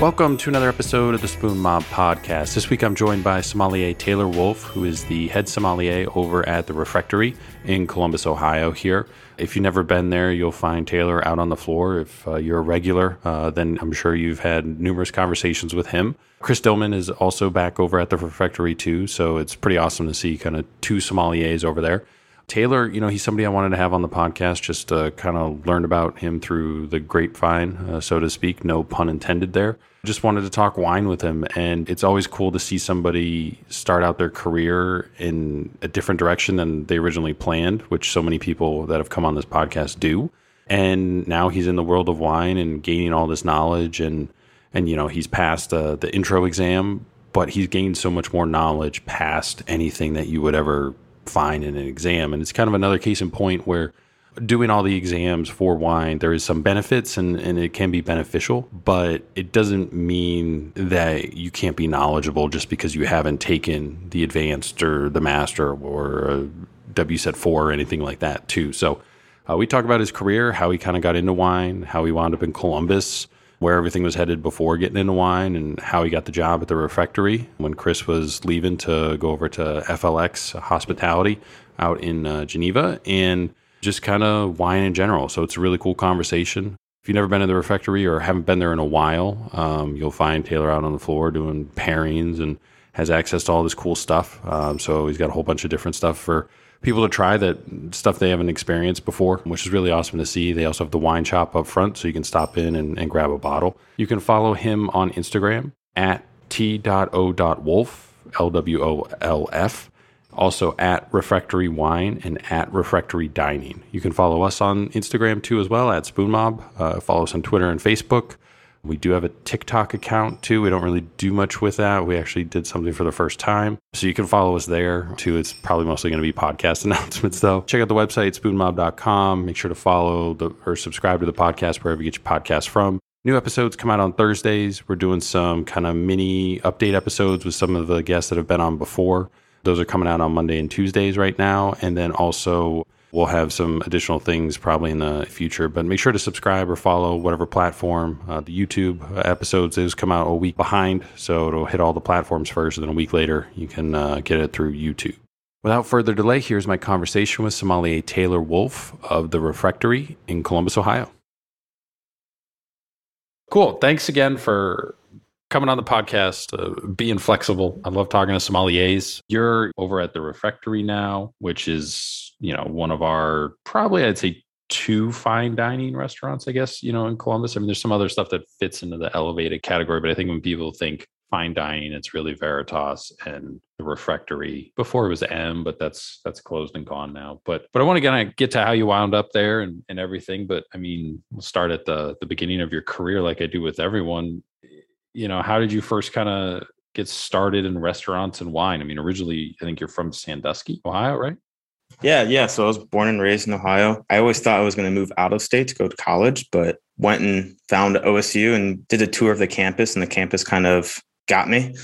Welcome to another episode of the Spoon Mob podcast. This week I'm joined by sommelier Taylor Wolfe, who is the head sommelier over at the Refectory in Columbus, Ohio. Here, if you've never been there, you'll find Taylor out on the floor. If uh, you're a regular, uh, then I'm sure you've had numerous conversations with him. Chris Dillman is also back over at the Refectory too, so it's pretty awesome to see kind of two sommeliers over there. Taylor, you know, he's somebody I wanted to have on the podcast just kind of learn about him through the grapevine, uh, so to speak. No pun intended there. Just wanted to talk wine with him. And it's always cool to see somebody start out their career in a different direction than they originally planned, which so many people that have come on this podcast do. And now he's in the world of wine and gaining all this knowledge. And, and you know, he's passed uh, the intro exam, but he's gained so much more knowledge past anything that you would ever fine in an exam. And it's kind of another case in point where doing all the exams for wine, there is some benefits and, and it can be beneficial, but it doesn't mean that you can't be knowledgeable just because you haven't taken the advanced or the master or WSET 4 or anything like that, too. So uh, we talk about his career, how he kind of got into wine, how he wound up in Columbus, where everything was headed before getting into wine and how he got the job at the refectory when Chris was leaving to go over to FLX Hospitality out in uh, Geneva and just kind of wine in general. So it's a really cool conversation. If you've never been to the refectory or haven't been there in a while, um, you'll find Taylor out on the floor doing pairings and has access to all this cool stuff. Um, so he's got a whole bunch of different stuff for people to try that stuff they haven't experienced before, which is really awesome to see. They also have the wine shop up front, so you can stop in and, and grab a bottle. You can follow him on Instagram at t.o.wolf, L W O L F. Also at Refectory Wine and at Refectory Dining. You can follow us on Instagram too as well at Spoon Mob. Uh, follow us on Twitter and Facebook. We do have a TikTok account too. We don't really do much with that. We actually did something for the first time. So you can follow us there too. It's probably mostly going to be podcast announcements though. Check out the website, spoonmob.com. Make sure to follow the, or subscribe to the podcast wherever you get your podcast from. New episodes come out on Thursdays. We're doing some kind of mini update episodes with some of the guests that have been on before. Those are coming out on Monday and Tuesdays right now. And then also We'll have some additional things probably in the future, but make sure to subscribe or follow whatever platform. Uh, the YouTube episodes those come out a week behind, so it'll hit all the platforms first, and then a week later you can uh, get it through YouTube. Without further delay, here's my conversation with sommelier Taylor Wolfe of the Refectory in Columbus, Ohio. Cool. Thanks again for coming on the podcast, uh, being flexible. I love talking to sommeliers. You're over at the Refectory now, which is, you know, one of our probably I'd say two fine dining restaurants, I guess, you know, in Columbus. I mean, there's some other stuff that fits into the elevated category, but I think when people think fine dining, it's really Veritas and the Refectory. Before it was M, but that's that's closed and gone now. But but I want to kind of get to how you wound up there and, and everything. But I mean, we'll start at the the beginning of your career, like I do with everyone you know, how did you first kind of get started in restaurants and wine? I mean, originally, I think you're from Sandusky, Ohio, right? Yeah, yeah. So I was born and raised in Ohio. I always thought I was going to move out of state to go to college, but went and found OSU and did a tour of the campus, and the campus kind of got me.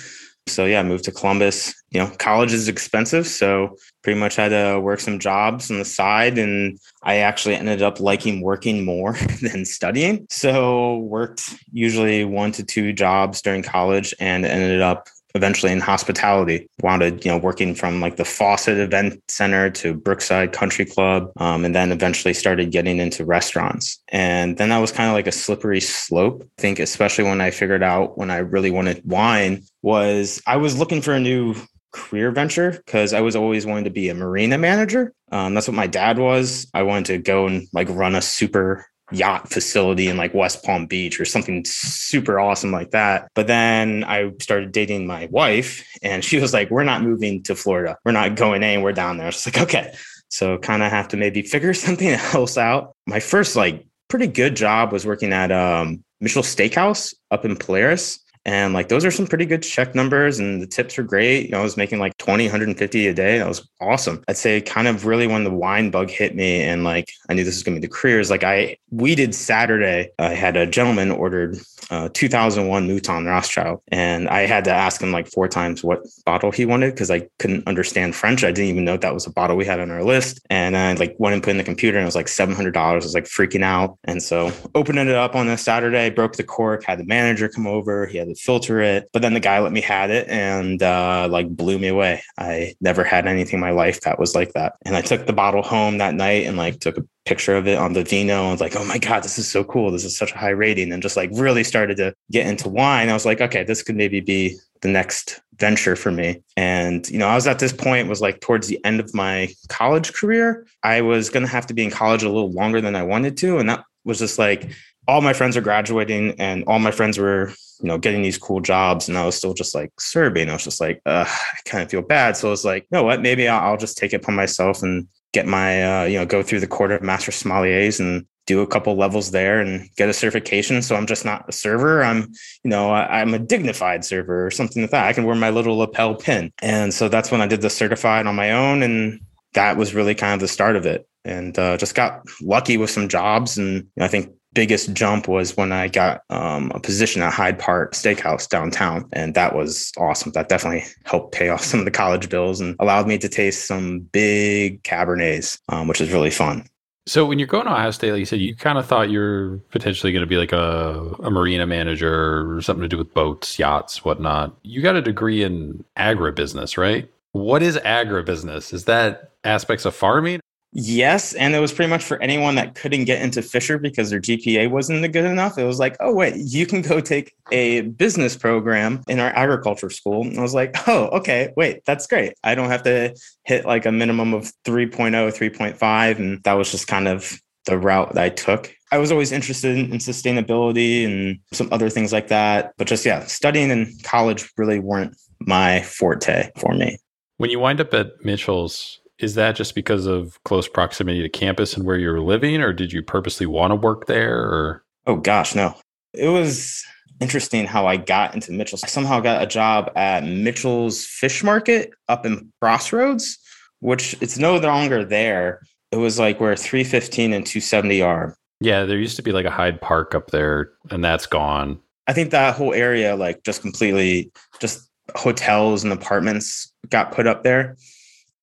So yeah, I moved to Columbus. You know, college is expensive, so pretty much had to work some jobs on the side and I actually ended up liking working more than studying. So worked usually one to two jobs during college and ended up eventually in hospitality. Wanted, you know, working from like the Fawcett Event Center to Brookside Country Club, um, and then eventually started getting into restaurants. And then that was kind of like a slippery slope. I think, especially when I figured out when I really wanted wine, was I was looking for a new career venture because I was always wanting to be a marina manager. Um, that's what my dad was. I wanted to go and like run a super yacht facility in like West Palm Beach or something super awesome like that. But then I started dating my wife and she was like, We're not moving to Florida. We're not going anywhere down there. I was like, Okay. So kind of have to maybe figure something else out. My first like pretty good job was working at um Mitchell Steakhouse up in Polaris. And like those are some pretty good check numbers and the tips are great. You know, I was making like 20, 150 a day. That was awesome. I'd say kind of really when the wine bug hit me and like I knew this was gonna be the career is like I we did Saturday. I had a gentleman ordered uh, 2001 Mouton Rothschild. And I had to ask him like four times what bottle he wanted because I couldn't understand French. I didn't even know that was a bottle we had on our list. And I like went and put in the computer and it was like $700. I was like freaking out. And so opening it up on a Saturday, broke the cork, had the manager come over, he had to filter it. But then the guy let me had it and uh, like blew me away. I never had anything in my life that was like that. And I took the bottle home that night and like took a picture of it on Vivino and was like, oh my God, this is so cool. This is such a high rating. And just like really started to get into wine. I was like, okay, this could maybe be the next venture for me. And, you know, I was at this point was like towards the end of my college career. I was going to have to be in college a little longer than I wanted to. And that was just like all my friends are graduating and all my friends were, you know, getting these cool jobs. And I was still just like serving. I was just like, I kind of feel bad. So I was like, you know what, maybe I'll, I'll just take it upon myself and get my, uh, you know, go through the of Master Sommeliers and do a couple levels there and get a certification. So I'm just not a server. I'm, you know, I, am a dignified server or something like that. I can wear my little lapel pin. And so that's when I did the certified on my own. And that was really kind of the start of it. And uh, just got lucky with some jobs. And I think biggest jump was when I got um, a position at Hyde Park Steakhouse downtown. And that was awesome. That definitely helped pay off some of the college bills and allowed me to taste some big Cabernets, um, which is really fun. So when you're going to Ohio State, like you said, you kind of thought you're potentially going to be like a, a marina manager or something to do with boats, yachts, whatnot. You got a degree in agribusiness, right? What is agribusiness? Is that aspects of farming? Yes, and it was pretty much for anyone that couldn't get into Fisher because their GPA wasn't good enough. It was like, oh wait, you can go take a business program in our agriculture school. And I was like, oh, okay, wait, that's great. I don't have to hit like a minimum of 3.0, 3.5. And that was just kind of the route that I took. I was always interested in sustainability and some other things like that. But just, yeah, studying in college really weren't my forte for me. When you wind up at Mitchell's, is that just because of close proximity to campus and where you're living, or did you purposely want to work there? Or oh gosh, no. It was interesting how I got into Mitchell's. I somehow got a job at Mitchell's Fish Market up in Crosswoods, which it's no longer there. It was like where 315 and 270 are. Yeah, there used to be like a Hyde Park up there, and that's gone. I think that whole area, like just completely, just hotels and apartments got put up there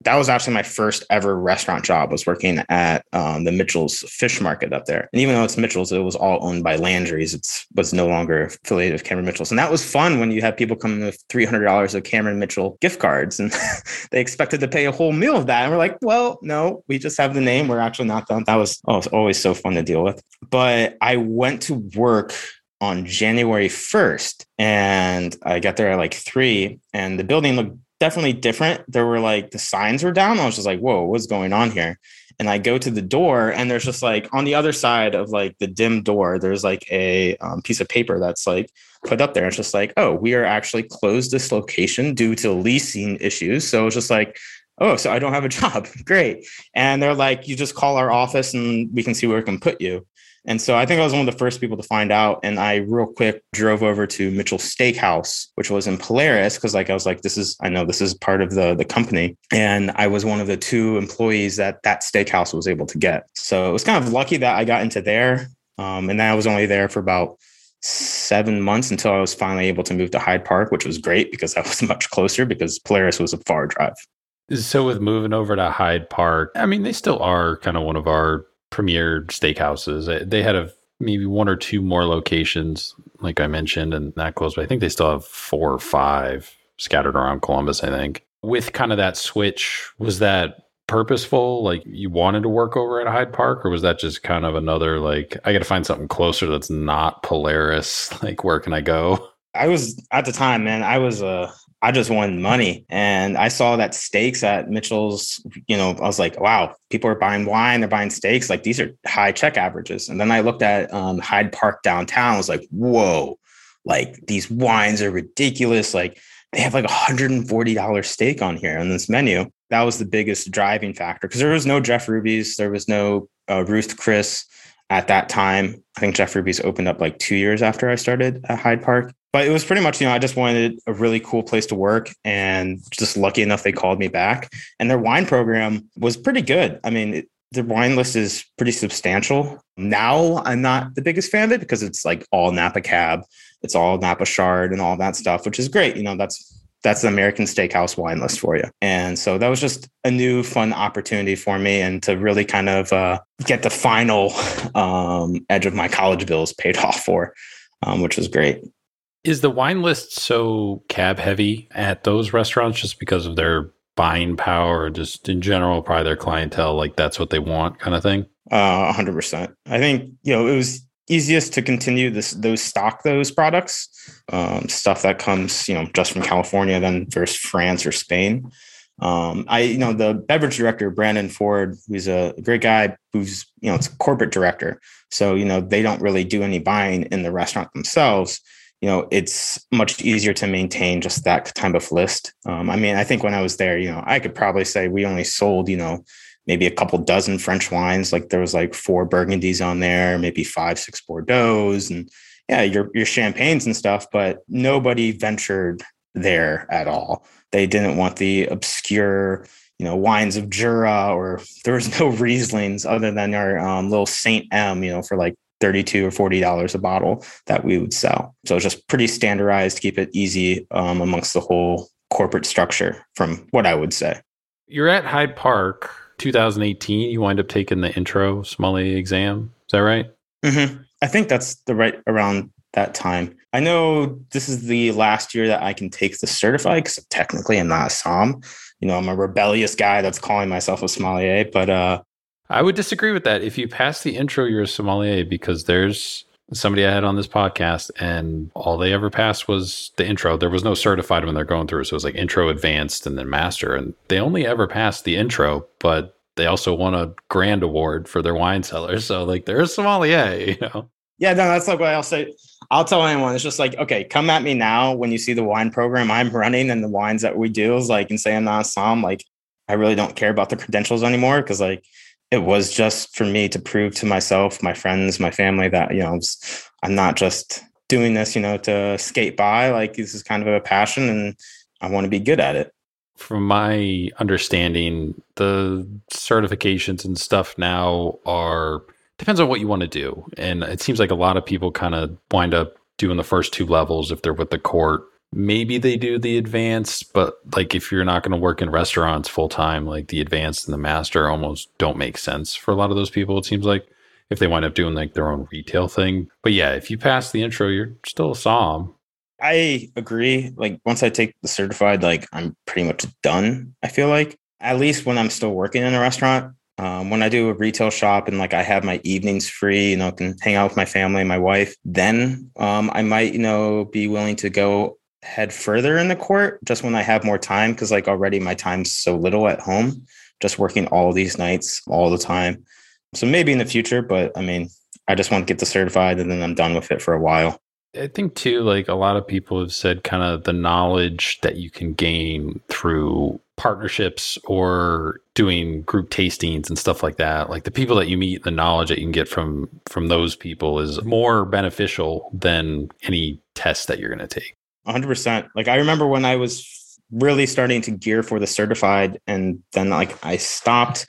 that was actually my first ever restaurant job was working at um, the mitchell's fish market up there. And even though it's mitchell's it was all owned by landry's. It was no longer affiliated with cameron mitchell's. And that was fun when you had people coming with $300 of cameron mitchell gift cards and they expected to pay a whole meal of that. And we're like well no we just have the name. We're actually not done. That was, oh, was always so fun to deal with. But i went to work on January 1st. And I got there at like three, and the building looked definitely different. There were like the signs were down. I was just like, whoa, what's going on here? And I go to the door, and there's just like on the other side of like the dim door, there's like a um, piece of paper that's like put up there. It's just like, oh, we are actually closed this location due to leasing issues. So it's just like, oh, so I don't have a job. Great. And they're like, you just call our office and we can see where we can put you. And so I think I was one of the first people to find out. And I real quick drove over to Mitchell Steakhouse, which was in Polaris, because like I was like, this is I know this is part of the the company. And I was one of the two employees that that steakhouse was able to get. So it was kind of lucky that I got into there. Um, and then I was only there for about seven months until I was finally able to move to Hyde Park, which was great because that was much closer because Polaris was a far drive. So with moving over to Hyde Park, I mean, they still are kind of one of our premier steakhouses. They had a maybe one or two more locations, like I mentioned, and that close. But I think they still have four or five scattered around Columbus. I think with kind of that switch, was that purposeful? Like you wanted to work over at Hyde Park, or was that just kind of another like I got to find something closer that's not Polaris? Like where can I go? I was at the time, man. I was a I just wanted money. And I saw that steaks at Mitchell's, you know, I was like, wow, people are buying wine, they're buying steaks. Like these are high check averages. And then I looked at um, Hyde Park downtown. I was like, whoa, like these wines are ridiculous. Like they have like a $140 steak on here on this menu. That was the biggest driving factor because there was no Jeff Ruby's, there was no uh, Ruth Chris at that time. I think Jeff Ruby's opened up like two years after I started at Hyde Park. But it was pretty much, you know, I just wanted a really cool place to work and just lucky enough they called me back. And their wine program was pretty good. I mean, it, the wine list is pretty substantial. Now I'm not the biggest fan of it because it's like all Napa Cab, it's all Napa Chard and all that stuff, which is great. You know, that's that's the American Steakhouse wine list for you. And so that was just a new fun opportunity for me and to really kind of uh, get the final um, edge of my college bills paid off for, um, which was great. Is the wine list so cab heavy at those restaurants just because of their buying power just in general, probably their clientele, like that's what they want kind of thing? Uh, 100%. I think, you know, it was easiest to continue this those stock those products um, stuff that comes you know just from california then versus france or spain um, i you know the beverage director brandon ford who's a great guy who's you know it's a corporate director so you know they don't really do any buying in the restaurant themselves you know it's much easier to maintain just that type of list um, i mean i think when i was there you know i could probably say we only sold you know maybe a couple dozen French wines. Like there was like four Burgundies on there, maybe five, six Bordeaux's, and yeah, your your champagnes and stuff. But nobody ventured there at all. They didn't want the obscure, you know, wines of Jura, or there was no Rieslings other than our um, little Saint M, you know, for like 32 or 40 dollars a bottle that we would sell so it's just pretty standardized keep it easy um, amongst the whole corporate structure from what i would say you're at hyde park 2018, you wind up taking the intro sommelier exam. Is that right? Mm-hmm. I think that's the right around that time. I know this is the last year that I can take the certified because technically I'm not a som. You know, I'm a rebellious guy that's calling myself a sommelier, but uh, I would disagree with that. If you pass the intro, you're a sommelier because there's somebody I had on this podcast, and all they ever passed was the intro. There was no certified when they're going through. So it was like intro, advanced, and then master. And they only ever passed the intro, but they also won a grand award for their wine cellar. So like they're a sommelier, you know. Yeah, no, that's like what I'll say. I'll tell anyone. It's just like, okay, come at me now when you see the wine program I'm running and the wines that we do is like and say I'm not a som. Like, I really don't care about the credentials anymore because like it was just for me to prove to myself, my friends, my family that, you know, I'm not just doing this, you know, to skate by. Like this is kind of a passion and I want to be good at it. From my understanding, the certifications and stuff now are depends on what you want to do. And it seems like a lot of people kind of wind up doing the first two levels if they're with the court maybe they do the advanced, but like if you're not going to work in restaurants full time, like the advanced and the master almost don't make sense for a lot of those people. It seems like if they wind up doing like their own retail thing. But yeah, if you pass the intro, you're still a som. I agree. Like once I take the certified, like I'm pretty much done. I feel like at least when I'm still working in a restaurant. Um, when I do a retail shop and like I have my evenings free, you know, can hang out with my family, and my wife, then um, I might, you know, be willing to go head further in the court just when I have more time because like already my time's so little at home, just working all these nights all the time. So maybe in the future, but I mean, I just want to get the certified and then I'm done with it for a while. I think too, like a lot of people have said, kind of the knowledge that you can gain through partnerships or doing group tastings and stuff like that. Like the people that you meet, the knowledge that you can get from from those people is more beneficial than any test that you're going to take. 100%. Like I remember when I was really starting to gear for the certified and then like I stopped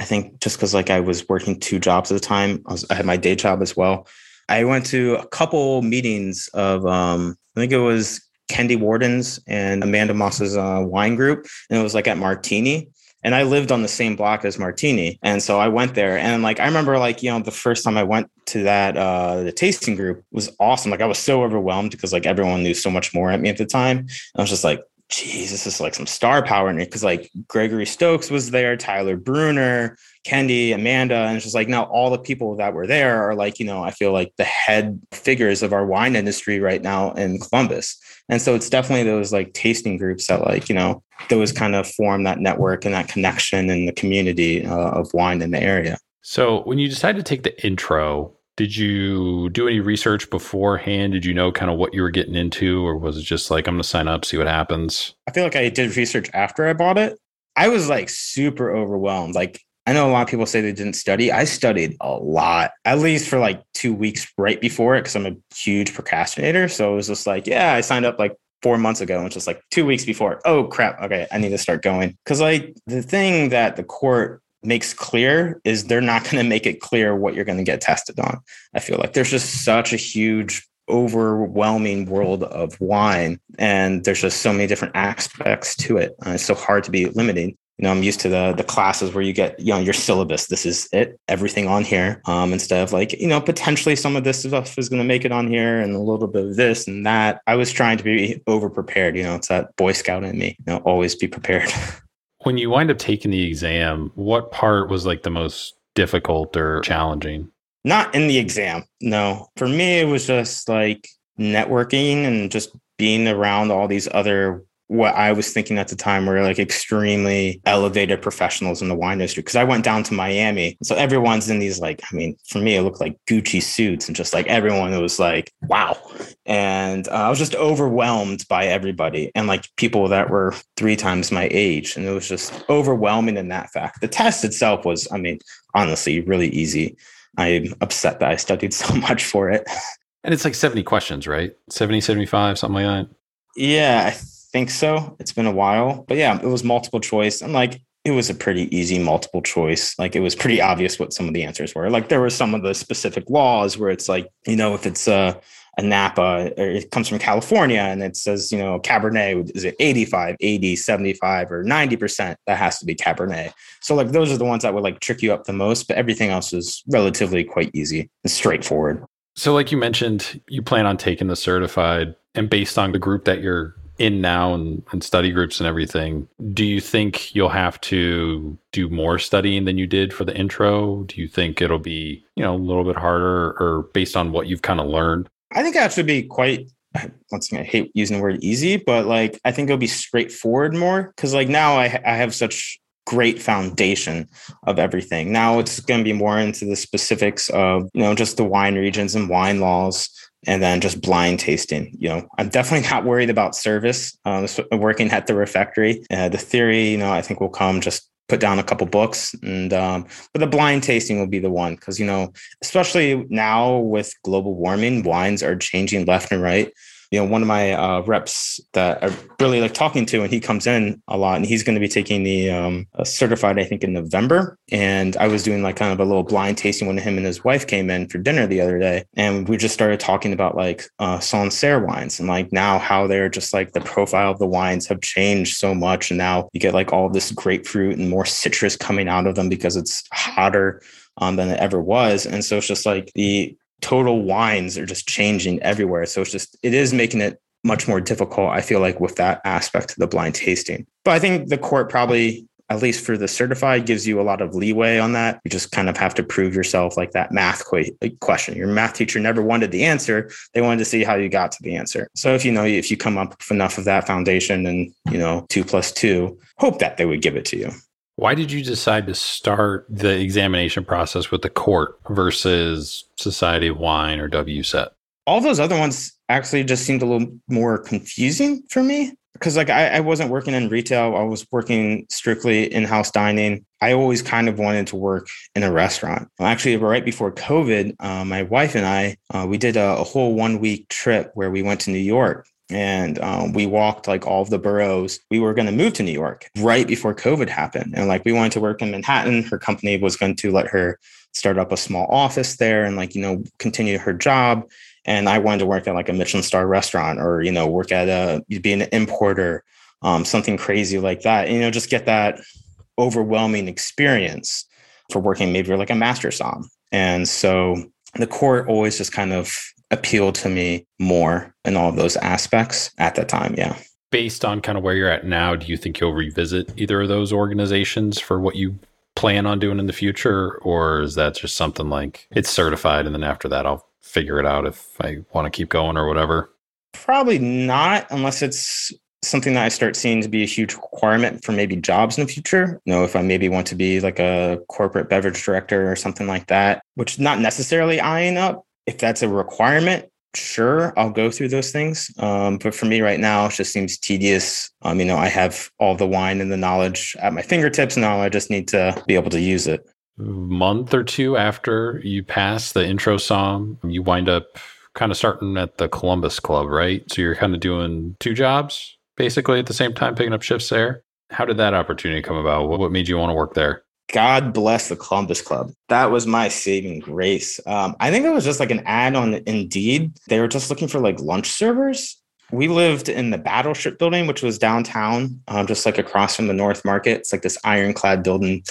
I think just cuz like I was working two jobs at the time. I, was, I had my day job as well. I went to a couple meetings of um I think it was Kendi Wardens and Amanda Moss's uh, wine group and it was like at Martini and I lived on the same block as Martini. And so I went there and like I remember like, you know, the first time I went to that uh the tasting group was awesome. Like I was so overwhelmed because like everyone knew so much more at me at the time. I was just like, geez, this is like some star power in it. Cause like Gregory Stokes was there, Tyler Bruner, Kendi, Amanda. And it's just like now all the people that were there are like, you know, I feel like the head figures of our wine industry right now in Columbus. And so it's definitely those like tasting groups that like, you know, those kind of form that network and that connection in the community uh, of wine in the area. So when you decided to take the intro, did you do any research beforehand? Did you know kind of what you were getting into, or was it just like, I'm going to sign up, see what happens? I feel like I did research after I bought it. I was like super overwhelmed. Like I know a lot of people say they didn't study. I studied a lot, at least for like two weeks right before it, because I'm a huge procrastinator. So it was just like, yeah, I signed up like four months ago and just like two weeks before. Oh crap. Okay. I need to start going. Cause like the thing that the court makes clear is they're not going to make it clear what you're going to get tested on. I feel like. There's just such a huge overwhelming world of wine and there's just so many different aspects to it uh, it's so hard to be limiting. You know i'm used to the the classes where you get you know your syllabus this is it everything on here um, instead of like you know potentially some of this stuff is going to make it on here and a little bit of this and that. I was trying to be over prepared you know it's that boy scout in me you know always be prepared when you wind up taking the exam what part was like the most difficult or challenging not in the exam. No. For me, it was just like networking and just being around all these other what I was thinking at the time were like extremely elevated professionals in the wine industry. Cause I went down to Miami. So everyone's in these, like, I mean, for me, it looked like Gucci suits and just like everyone was like, wow. And uh, I was just overwhelmed by everybody and like people that were three times my age. And it was just overwhelming in that fact. The test itself was, I mean, honestly, really easy. I'm upset that I studied so much for it. And it's like 70 questions, right? 70, 75, something like that. Yeah, I think so. It's been a while. But yeah, it was multiple choice. And like it was a pretty easy multiple choice. Like it was pretty obvious what some of the answers were. Like there were some of the specific laws where it's like, you know, if it's a a Napa, or it comes from California and it says, you know, Cabernet, is it 85, 80, 75, or 90%? That has to be Cabernet. So, like, those are the ones that would like trick you up the most, but everything else is relatively quite easy and straightforward. So, like you mentioned, you plan on taking the certified, and based on the group that you're in now and, and study groups and everything, do you think you'll have to do more studying than you did for the intro? Do you think it'll be, you know, a little bit harder or based on what you've kind of learned? I think that should be quite once again, I hate using the word easy, but like I think it'll be straightforward more because like now I, I have such great foundation of everything. Now it's going to be more into the specifics of you know just the wine regions and wine laws, and then just blind tasting. You know, I'm definitely not worried about service. Um, working at the refectory, uh, the theory, you know, I think will come just put down a couple books and um, but the blind tasting will be the one because you know especially now with global warming wines are changing left and right you know, one of my uh, reps that I really like talking to, and he comes in a lot, and he's going to be taking the um, certified, I think, in November. And I was doing like kind of a little blind tasting when him and his wife came in for dinner the other day, and we just started talking about like uh, Sancerre wines and like now how they're just like the profile of the wines have changed so much, and now you get like all this grapefruit and more citrus coming out of them because it's hotter um, than it ever was. And so it's just like the total wines are just changing everywhere. So it's just, it is making it much more difficult, I feel like, with that aspect of the blind tasting. But I think the court probably, at least for the certified, gives you a lot of leeway on that. You just kind of have to prove yourself like that math eh, question. Your math teacher never wanted the answer. They wanted to see how you got to the answer. So if you know, if you come up with enough of that foundation and, you know, two plus two, hope that they would give it to you. Why did you decide to start the examination process with the court versus Society of Wine or WSET? All those other ones actually just seemed a little more confusing for me because like I, I, wasn't working in retail. I was working strictly in-house dining. I always kind of wanted to work in a restaurant. Actually right before covid uh, my wife and i uh, we did a, a, whole one week trip where we went to new york and um, we walked like all of the boroughs. We were going to move to New York right before COVID happened. And like we wanted to work in Manhattan. Her company was going to let her start up a small office there and like, you know, continue her job. And I wanted to work at like a Michelin star restaurant or, you know, work at a, be an importer, um, something crazy like that. And, you know, just get that overwhelming experience for working maybe like a master som. And so the court always just kind of appeal to me more in all of those aspects at that time. Yeah. Based on kind of where you're at now, do you think you'll revisit either of those organizations for what you plan on doing in the future? Or is that just something like it's certified and then after that, I'll figure it out if I want to keep going or whatever? Probably not, unless it's something that I start seeing to be a huge requirement for maybe jobs in the future. You know, if I maybe want to be like a corporate beverage director or something like that, which is not necessarily eyeing up, if that's a requirement, sure I'll go through those things. Um, but for me right now, it just seems tedious. Um, you know, I have all the wine and the knowledge at my fingertips now. I just need to be able to use it. Month or two after you pass the intro som, you wind up kind of starting at the Columbus Club, right? So you're kind of doing two jobs basically at the same time, picking up shifts there. How did that opportunity come about? What made you want to work there? God bless the Columbus Club. That was my saving grace. Um, I think it was just like an ad on Indeed. They were just looking for like lunch servers. We lived in the Battleship building, which was downtown, um, just like across from the North Market. It's like this ironclad building.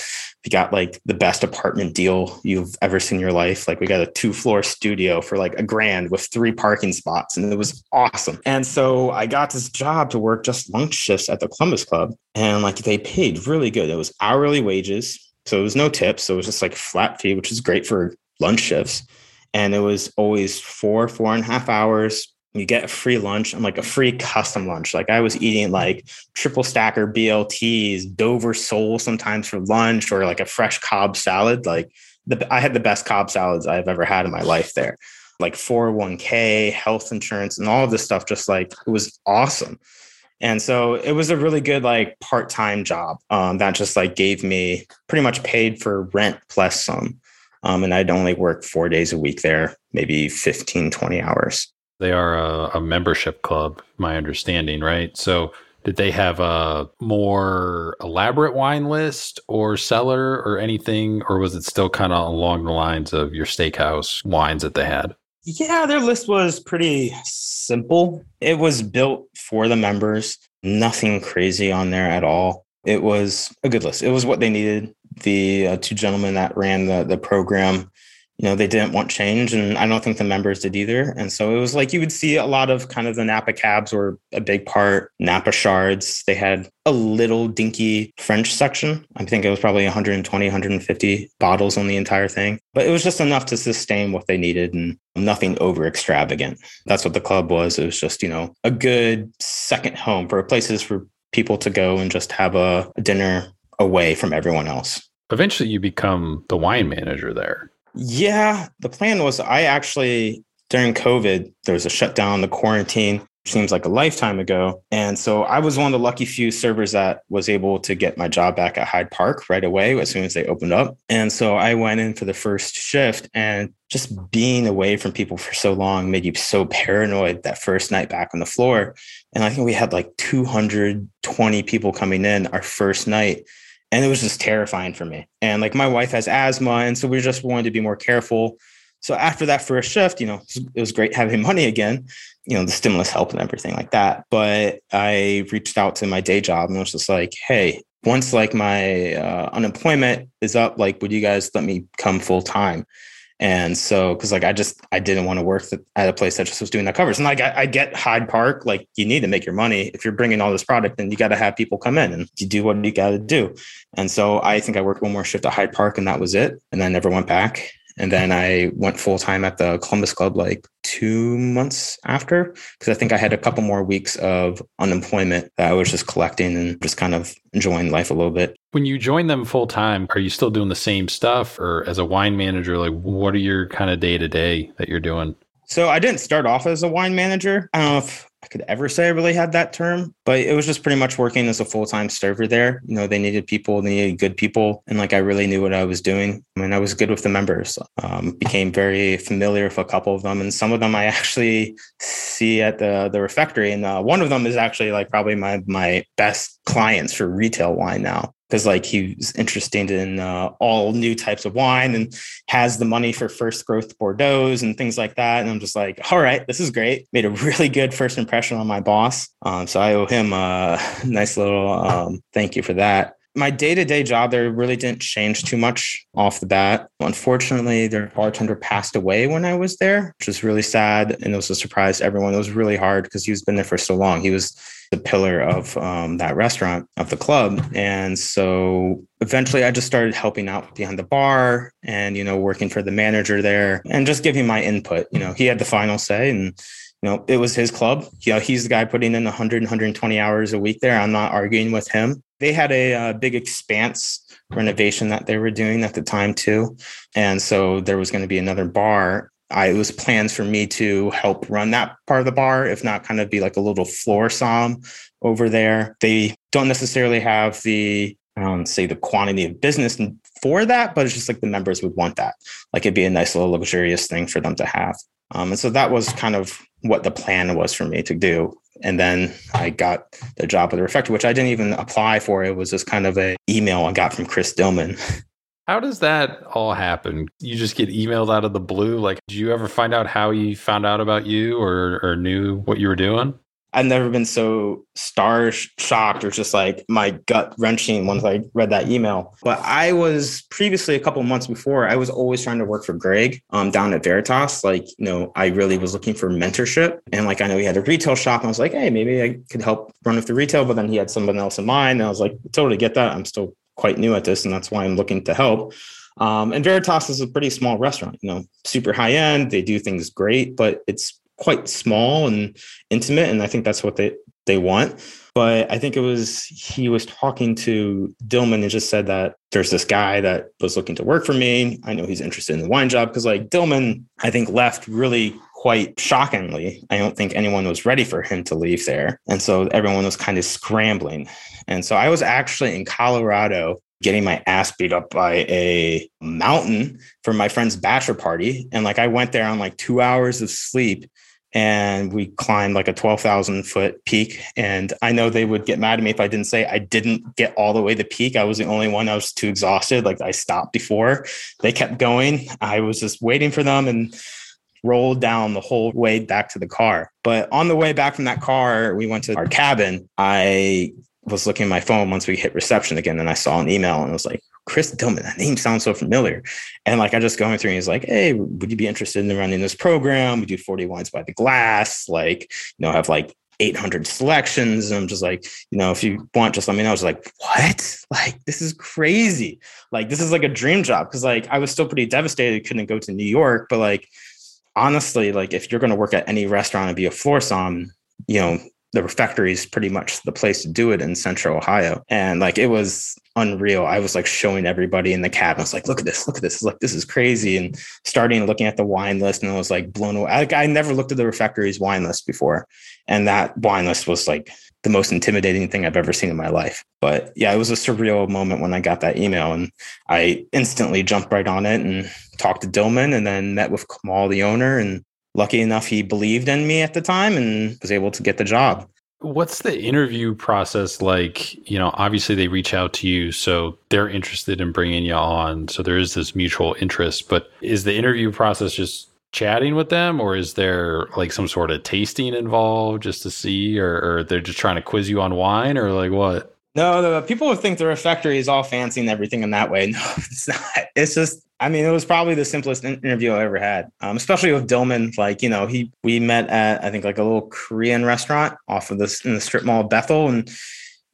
We got like the best apartment deal you've ever seen in your life. Like we got a two floor studio for like a grand with three parking spots, and it was awesome. And so I got this job to work just lunch shifts at the Columbus Club, and like they paid really good. It was hourly wages, so it was no tips. So it was just like flat fee, which is great for lunch shifts. And it was always four, four and a half hours you get a free lunch and like a free custom lunch. Like I was eating like triple stacker BLTs, Dover sole sometimes for lunch, or like a fresh Cobb salad. Like the, I had the best Cobb salads I've ever had in my life there. Like 401k, health insurance, and all this stuff. Just like it was awesome. And so it was a really good like part-time job um, that just like gave me pretty much paid for rent plus some. Um, and I'd only work four days a week there, maybe 15, 20 hours. They are a, a membership club, my understanding, right? So did they have a more elaborate wine list or cellar or anything or was it still kind of along the lines of your steakhouse wines that they had yeah their list was pretty simple. It was built for the members. Nothing crazy on there at all. It was a good list. It was what they needed. The uh, two gentlemen that ran the, the program you know, they didn't want change. And I don't think the members did either. And so it was like you would see a lot of kind of the Napa cabs were a big part, Napa Chards. They had a little dinky French section. I think it was probably 120, 150 bottles on the entire thing. But it was just enough to sustain what they needed and nothing over extravagant. That's what the club was. It was just, you know, a good second home for places for people to go and just have a, a dinner away from everyone else. Eventually you become the wine manager there. Yeah, the plan was I actually during COVID there was a shutdown, the quarantine seems like a lifetime ago, and so I was one of the lucky few servers that was able to get my job back at Hyde Park right away as soon as they opened up. And so I went in for the first shift, and just being away from people for so long made you so paranoid that first night back on the floor. And I think we had like 220 people coming in our first night and it was just terrifying for me. And like my wife has asthma, and so we just wanted to be more careful. So after that first shift, you know, it was great having money again, you know, the stimulus help and everything like that. But I reached out to my day job and was just like, hey, once like my uh, unemployment is up, like, would you guys let me come full time? And so, because like I just I didn't want to work at a place that just was doing that covers. And like I, I, get Hyde Park, like you need to make your money if you're bringing all this product, then you got to have people come in and you do what you got to do. And so I think I worked one more shift at Hyde Park, and that was it. And I never went back. And then I went full time at the Columbus Club like two months after, because I think I had a couple more weeks of unemployment that I was just collecting and just kind of enjoying life a little bit. When you join them full time, are you still doing the same stuff? Or as a wine manager, like what are your kind of day to day that you're doing? So I didn't start off as a wine manager. I don't know if I could ever say I really had that term, but it was just pretty much working as a full time server there. You know, they needed people, they needed good people. And like I really knew what I was doing. I mean, I was good with the members, um, became very familiar with a couple of them. And some of them I actually see at the, the refectory. And uh, one of them is actually like probably my, my best clients for retail wine now because like he's interested in uh, all new types of wine and has the money for first growth Bordeaux's and things like that. And I'm just like, all right, this is great. Made a really good first impression on my boss. Um, so I owe him a nice little um, thank you for that my day-to-day job there really didn't change too much off the bat unfortunately their bartender passed away when i was there which was really sad and it was a surprise to everyone it was really hard because he's been there for so long he was the pillar of um, that restaurant of the club and so eventually i just started helping out behind the bar and you know working for the manager there and just giving my input you know he had the final say and you know, it was his club. You know, he's the guy putting in 100, 120 hours a week there. I'm not arguing with him they had a, a uh, big expanse renovation that they were doing at the time too and so there was going to be another bar I, it was plans for me to help run that part of the bar, if not kind of be like a little floor som over there. They don't necessarily have the um, say the quantity of business for that, but it's just like the members would want that. Like it'd be a nice little luxurious thing for them to have. Um, and so that was kind of what the plan was for me to do. And then I got the job with the refectory, which I didn't even apply for. It was just kind of a email I got from Chris Dillman. How does that all happen? You just get emailed out of the blue. Like, did you ever find out how he found out about you or, or knew what you were doing? I've never been so star shocked or just like my gut wrenching once I read that email. But I was previously a couple months before, I was always trying to work for Greg um, down at Veritas. Like, you know, I really was looking for mentorship. And like, I know he had a retail shop. And I was like, hey, maybe I could help run with the retail. But then he had someone else in mind. And I was like, totally get that. I'm still quite new at this. And that's why I'm looking to help. Um, and Veritas is a pretty small restaurant, you know, super high end. They do things great, but it's quite small and intimate and i think that's what they they want but i think it was he was talking to dillman and just said that there's this guy that was looking to work for me i know he's interested in the wine job because like dillman i think left really quite shockingly i don't think anyone was ready for him to leave there and so everyone was kind of scrambling and so i was actually in colorado getting my ass beat up by a mountain for my friend's bachelor party. And like I went there on like two hours of sleep and we climbed like a 12,000 foot peak. And I know they would get mad at me if I didn't say I didn't get all the way to the peak. I was the only one. I was too exhausted. Like I stopped before they kept going. I was just waiting for them and rolled down the whole way back to the car. But on the way back from that car, we went to our cabin. I was looking at my phone once we hit reception again and I saw an email and I was like, Chris Dillman, that name sounds so familiar. And like I just going through and he's like, Hey, would you be interested in running this program? We do 40 wines by the glass, like, you know, have like 800 selections. And I'm just like, you know, if you want, just let me know. I was like, what? Like, this is crazy. Like, this is like a dream job. Cause like I was still pretty devastated, couldn't go to New York. But like, honestly, like if you're going to work at any restaurant and be a floor som, you know, the refectory is pretty much the place to do it in central Ohio. And like it was unreal. I was like showing everybody in the cabin. I was like, look at this, look at this. Like this is crazy. And starting looking at the wine list and I was like blown away. Like, I never looked at the refectory's wine list before. And that wine list was like the most intimidating thing I've ever seen in my life. But yeah, it was a surreal moment when I got that email and I instantly jumped right on it and talked to Dillman and then met with Kamal, the owner, and lucky enough he believed in me at the time and was able to get the job what's the interview process like you know obviously they reach out to you so they're interested in bringing you on so there is this mutual interest but is the interview process just chatting with them or is there like some sort of tasting involved just to see or, or they're just trying to quiz you on wine or like what no, the people think the refectory is all fancy and everything in that way. No, it's not. It's just, I mean, it was probably the simplest interview I ever had, um, especially with Dillman. Like, you know, he we met at I think like a little Korean restaurant off of this in the strip mall of Bethel, and it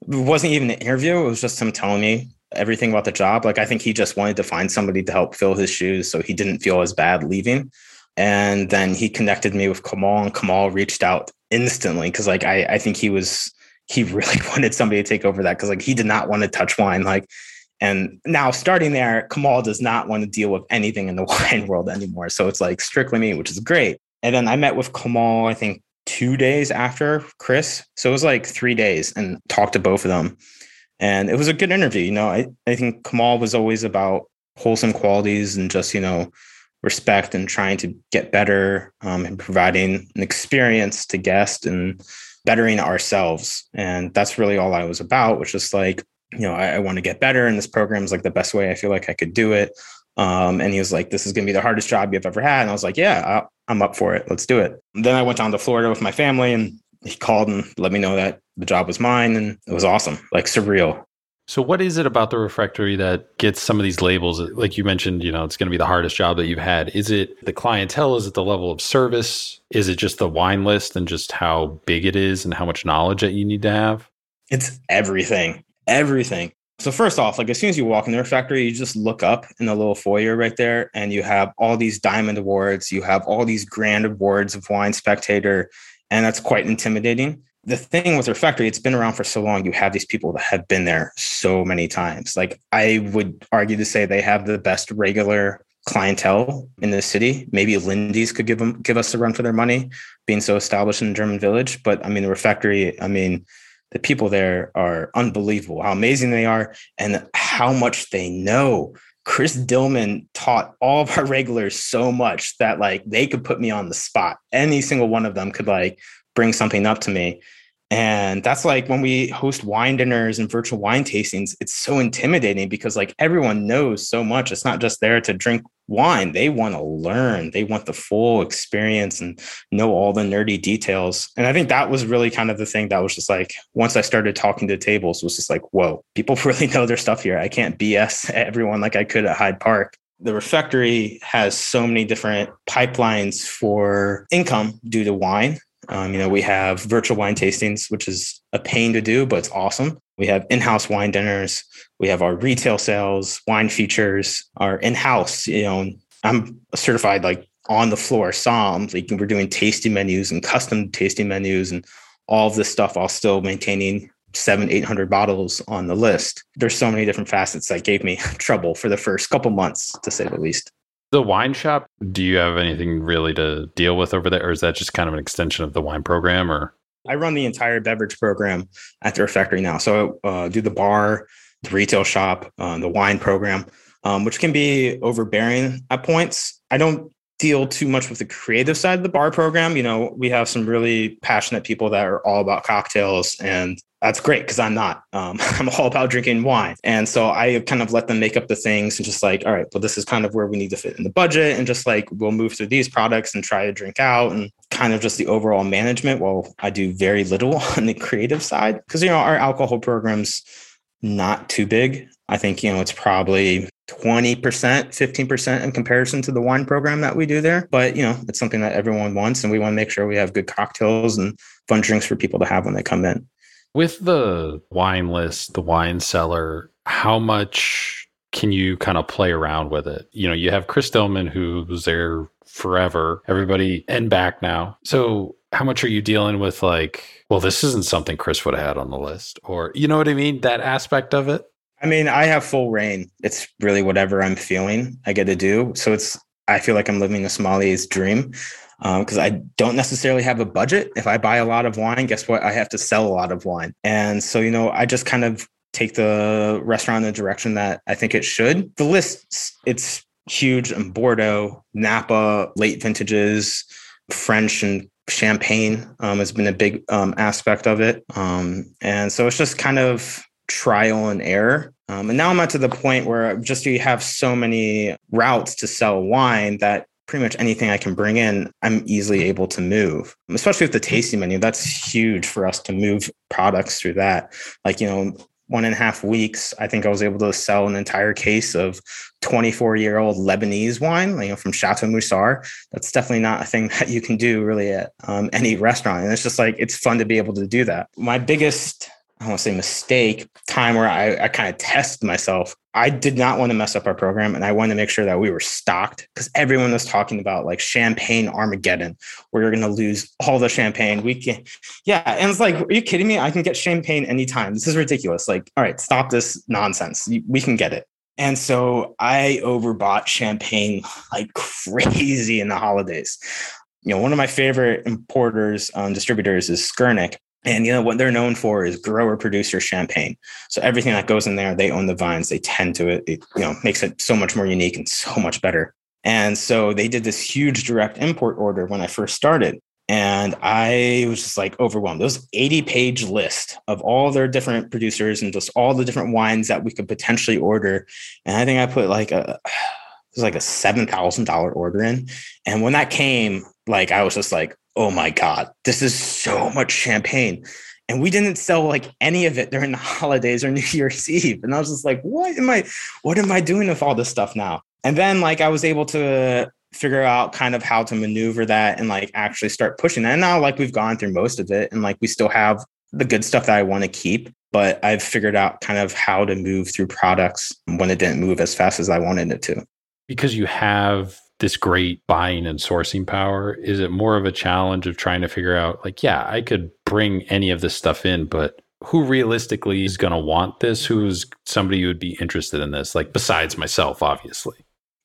wasn't even an interview. It was just him telling me everything about the job. Like, I think he just wanted to find somebody to help fill his shoes, so he didn't feel as bad leaving. And then he connected me with Kamal, and Kamal reached out instantly because, like, I I think he was he really wanted somebody to take over that because like he did not want to touch wine like and now starting there kamal does not want to deal with anything in the wine world anymore. So it's like strictly me which is great. And then i met with kamal i think two days after chris. So it was like three days and talked to both of them. And it was a good interview you know? I, I think kamal was always about wholesome qualities and just you know respect and trying to get better um, and providing an experience to guests and bettering ourselves. And that's really all I was about, which is like, you know, I, I want to get better. And this program is like the best way I feel like I could do it. Um, and he was like, this is going to be the hardest job you've ever had. And I was like, yeah, i am up for it. Let's do it. And then I went down to Florida with my family and he called and let me know that the job was mine. And it was awesome, like surreal. So, what is it about the refectory that gets some of these labels? Like you mentioned, you know, it's going to be the hardest job that you've had. Is it the clientele? Is it the level of service? Is it just the wine list and just how big it is and how much knowledge that you need to have? It's everything, everything. So, first off, like as soon as you walk in the refectory, you just look up in the little foyer right there, and you have all these diamond awards, you have all these grand awards of Wine Spectator, and that's quite intimidating the thing with refectory it's been around for so long you have these people that have been there so many times like i would argue to say they have the best regular clientele in the city. Maybe Lindey's could give them give us a run for their money, being so established in the German village. But I mean, the refectory, I mean, the people there are unbelievable, how amazing they are, and how much they know. Chris Dillman taught all of our regulars so much that like they could put me on the spot. Any single one of them could like bring something up to me. And that's like when we host wine dinners and virtual wine tastings, it's so intimidating because like everyone knows so much. It's not just there to drink wine. They want to learn. They want the full experience and know all the nerdy details. And I think that was really kind of the thing that was just like once I started talking to tables was just like, whoa, people really know their stuff here. I can't BS everyone like I could at Hyde Park the refectory has so many different pipelines for income due to wine um, you know, we have virtual wine tastings, which is a pain to do, but it's awesome. We have in-house wine dinners. We have our retail sales, wine features, our in-house. You know, I'm certified like on the floor som. Like we're doing tasting menus and custom tasting menus and all of this stuff while still maintaining seven, eight hundred bottles on the list. There's so many different facets that gave me trouble for the first couple months, to say the least. The wine shop, do you have anything really to deal with over there? Or is that just kind of an extension of the wine program or? I run the entire beverage program at the refectory now. So uh, do the bar, the retail shop, uh, the wine program, um, which can be overbearing at points. I don't deal too much with the creative side of the bar program. You know, we have some really passionate people that are all about cocktails and that's great because I'm not. Um, I'm all about drinking wine. And so I kind of let them make up the things and just like, all right, well, this is kind of where we need to fit in the budget. And just like, we'll move through these products and try to drink out and kind of just the overall management. Well, I do very little on the creative side because, you know, our alcohol program's not too big. I think, you know, it's probably 20%, 15% in comparison to the wine program that we do there. But, you know, it's something that everyone wants. And we want to make sure we have good cocktails and fun drinks for people to have when they come in. With the wine list, the wine cellar, how much can you kind of play around with it? You know, you have Chris Dillman who was there forever, everybody and back now. So how much are you dealing with like, well, this isn't something Chris would have had on the list? Or you know what I mean? That aspect of it? I mean, I have full reign. It's really whatever I'm feeling, I get to do. So it's I feel like I'm living a sommelier's dream because um, I don't necessarily have a budget. If I buy a lot of wine, guess what? I have to sell a lot of wine. And so, you know, I just kind of take the restaurant in the direction that I think it should. The list, it's huge in Bordeaux, Napa, late vintages, French and champagne um, has been a big um, aspect of it. Um, and so it's just kind of trial and error. Um, and now I'm at to the point where just you have so many routes to sell wine that pretty much anything I can bring in, I'm easily able to move, especially with the tasting menu. That's huge for us to move products through that. Like, you know, one and a half weeks, I think I was able to sell an entire case of 24 year old Lebanese wine, you know, from Chateau Musar. That's definitely not a thing that you can do really at um, any restaurant. And it's just like, it's fun to be able to do that. My biggest I don't want to say mistake, time where I, I kind of test myself. I did not want to mess up our program and I wanted to make sure that we were stocked because everyone was talking about like champagne Armageddon, where you're going to lose all the champagne. We can, yeah. And it's like, are you kidding me? I can get champagne anytime. This is ridiculous. Like, all right, stop this nonsense. We can get it. And so I overbought champagne like crazy in the holidays. You know, one of my favorite importers, um, distributors is Skurnik. And you know what they're known for is grower producer champagne. So everything that goes in there, they own the vines. They tend to it. It you know makes it so much more unique and so much better. And so they did this huge direct import order when I first started. And I was just like overwhelmed. Those 80 page list of all their different producers and just all the different wines that we could potentially order. And I think I put like a it was like a seven thousand dollar order in. And when that came, like I was just like, oh my God, this is so much champagne. And we didn't sell like any of it during the holidays or New Year's Eve. And I was just like, what am I, what am I doing with all this stuff now? And then like I was able to figure out kind of how to maneuver that and like actually start pushing. And now like we've gone through most of it and like we still have the good stuff that I want to keep, but I've figured out kind of how to move through products when it didn't move as fast as I wanted it to. Because you have this great buying and sourcing power? Is it more of a challenge of trying to figure out, like, yeah, I could bring any of this stuff in, but who realistically is going to want this? Who's somebody who would be interested in this? Like, besides myself, obviously.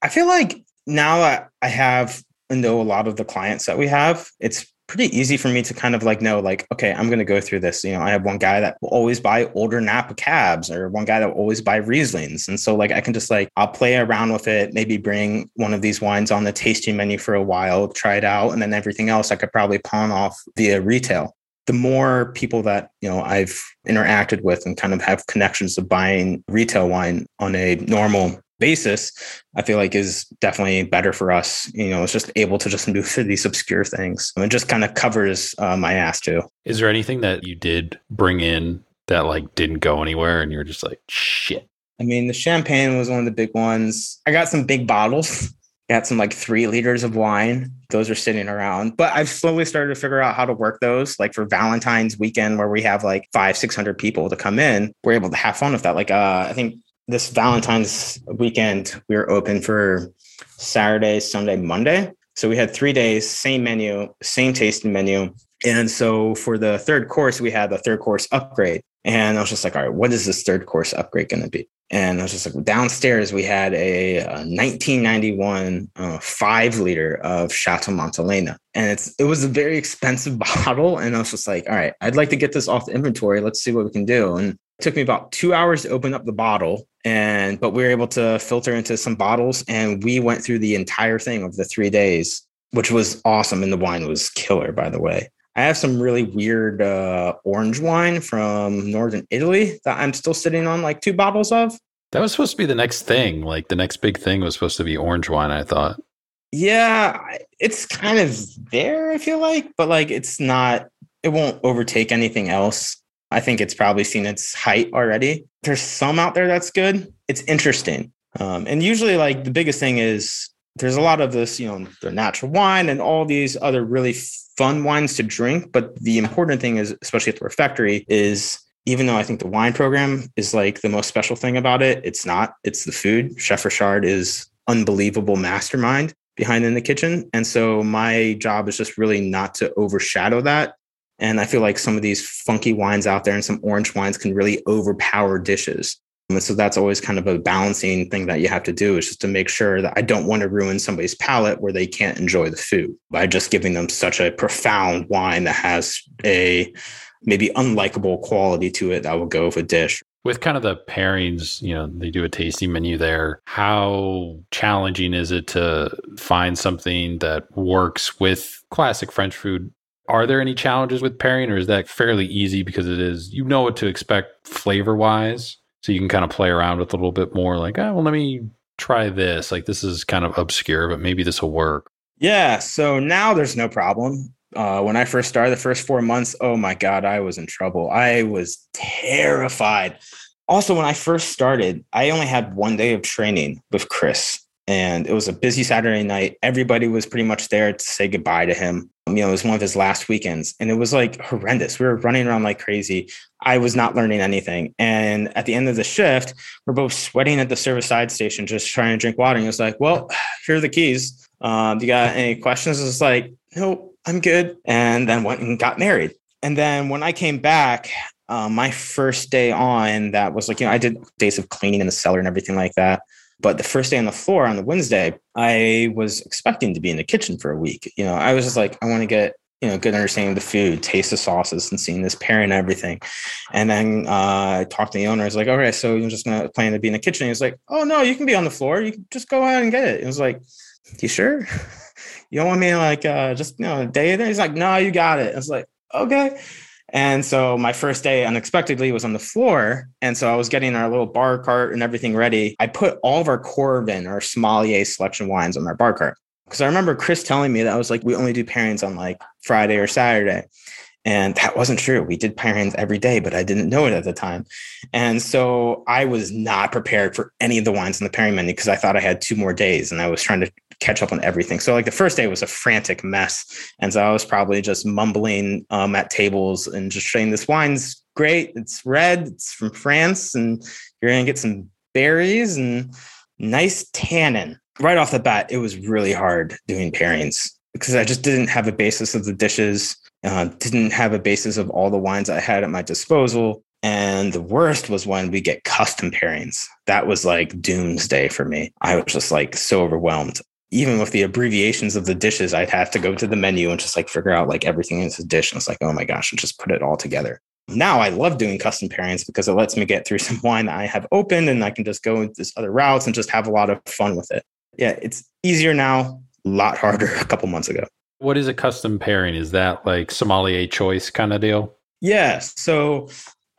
I feel like now that I have know a lot of the clients that we have, it's pretty easy for me to kind of like know like okay i'm going to go through this. You know i have one guy that will always buy older napa cabs or one guy that will always buy rieslings. And so like i can just like i'll play around with it maybe bring one of these wines on the tasting menu for a while try it out and then everything else i could probably pawn off via retail. The more people that you know I've interacted with and kind of have connections of buying retail wine on a normal basis, I feel like is definitely better for us. You know, it's just able to just move through these obscure things. And it just kind of covers uh, my ass too. Is there anything that you did bring in that like didn't go anywhere and you're just like, shit? I mean, the champagne was one of the big ones. I got some big bottles. Got some like three liters of wine. Those are sitting around, but I've slowly started to figure out how to work those. Like for Valentine's weekend, where we have like five, 600 people to come in, we're able to have fun with that. Like, uh, I think this Valentine's weekend, we were open for Saturday, Sunday, Monday. So we had three days, same menu, same tasting menu. And so for the third course, we had the third course upgrade. And I was just like, all right, what is this third course upgrade going to be? And I was just like, downstairs, we had a, a 1991 uh, five liter of Chateau Montelena. And it's it was a very expensive bottle. And I was just like, all right, I'd like to get this off the inventory. Let's see what we can do. And it took me about two hours to open up the bottle and but we were able to filter into some bottles and we went through the entire thing of the three days which was awesome and the wine was killer by the way. I have some really weird uh, orange wine from northern italy that i'm still sitting on like two bottles of. That was supposed to be the next thing like the next big thing was supposed to be orange wine i thought. Yeah it's kind of there i feel like but like it's not it won't overtake anything else I think it's probably seen its height already. There's some out there that's good. It's interesting. Um, and usually, like the biggest thing is there's a lot of this, you know, the natural wine and all these other really fun wines to drink. But the important thing is, especially at the refectory, is even though I think the wine program is like the most special thing about it, it's not. It's the food. Chef Richard is unbelievable mastermind behind in the kitchen. And so my job is just really not to overshadow that and I feel like some of these funky wines out there and some orange wines can really overpower dishes. And so that's always kind of a balancing thing that you have to do is just to make sure that I don't want to ruin somebody's palate where they can't enjoy the food by just giving them such a profound wine that has a maybe unlikable quality to it that will go with a dish. With kind of the pairings, you know, they do a tasting menu there. How challenging is it to find something that works with classic French food are there any challenges with pairing, or is that fairly easy because it is you know what to expect flavor wise, so you can kind of play around with a little bit more, like, oh, well, let me try this. Like this is kind of obscure, but maybe this will work. Yeah. So now there's no problem. Uh, when I first started, the first four months, oh my God, I was in trouble. I was terrified. Also, when I first started, I only had one day of training with Chris and it was a busy Saturday night. Everybody was pretty much there to say goodbye to him. You know, it was one of his last weekends, and it was like horrendous. We were running around like crazy. I was not learning anything. And at the end of the shift, we're both sweating at the service side station, just trying to drink water. And it was like, well, here are the keys. Um, do you got any questions? It was like, nope, I'm good. And then went and got married. And then when I came back, uh, my first day on, that was like, you know, I did days of cleaning in the cellar and everything like that. But the first day on the floor on the Wednesday, I was expecting to be in the kitchen for a week. You know, I was just like, I want to get you know good understanding of the food, taste the sauces, and seeing this pairing and everything. And then uh, I talked to the owner. I was like, okay, so you're just gonna plan to be in the kitchen. He was like, oh no, you can be on the floor. You can just go out and get it. It was like, you sure? you don't want me like uh, just you know a day there? He's like, no, you got it. I was like, okay. And so my first day unexpectedly was on the floor. And so I was getting our little bar cart and everything ready. I put all of our Coravin or sommelier selection wines on our bar cart. Because I remember Chris telling me that I was like, we only do pairings on like Friday or Saturday. And that wasn't true. We did pairings every day, but I didn't know it at the time. And so I was not prepared for any of the wines in the pairing menu because I thought I had two more days and I was trying to catch up on everything. So like the first day was a frantic mess. And so I was probably just mumbling um, at tables and just saying this wine's great. It's red, it's from France, and you're gonna get some berries and nice tannin. Right off the bat, it was really hard doing pairings because I just didn't have a basis of the dishes, uh, didn't have a basis of all the wines I had at my disposal. And the worst was when we get custom pairings. That was like doomsday for me. I was just like so overwhelmed even with the abbreviations of the dishes, I'd have to go to the menu and just like figure out like everything in this dish. And it's like, oh my gosh, and just put it all together. Now I love doing custom pairings because it lets me get through some wine that I have opened and I can just go into this other routes and just have a lot of fun with it. Yeah, it's easier now, a lot harder a couple months ago. What is a custom pairing? Is that like sommelier choice kind of deal? Yeah. So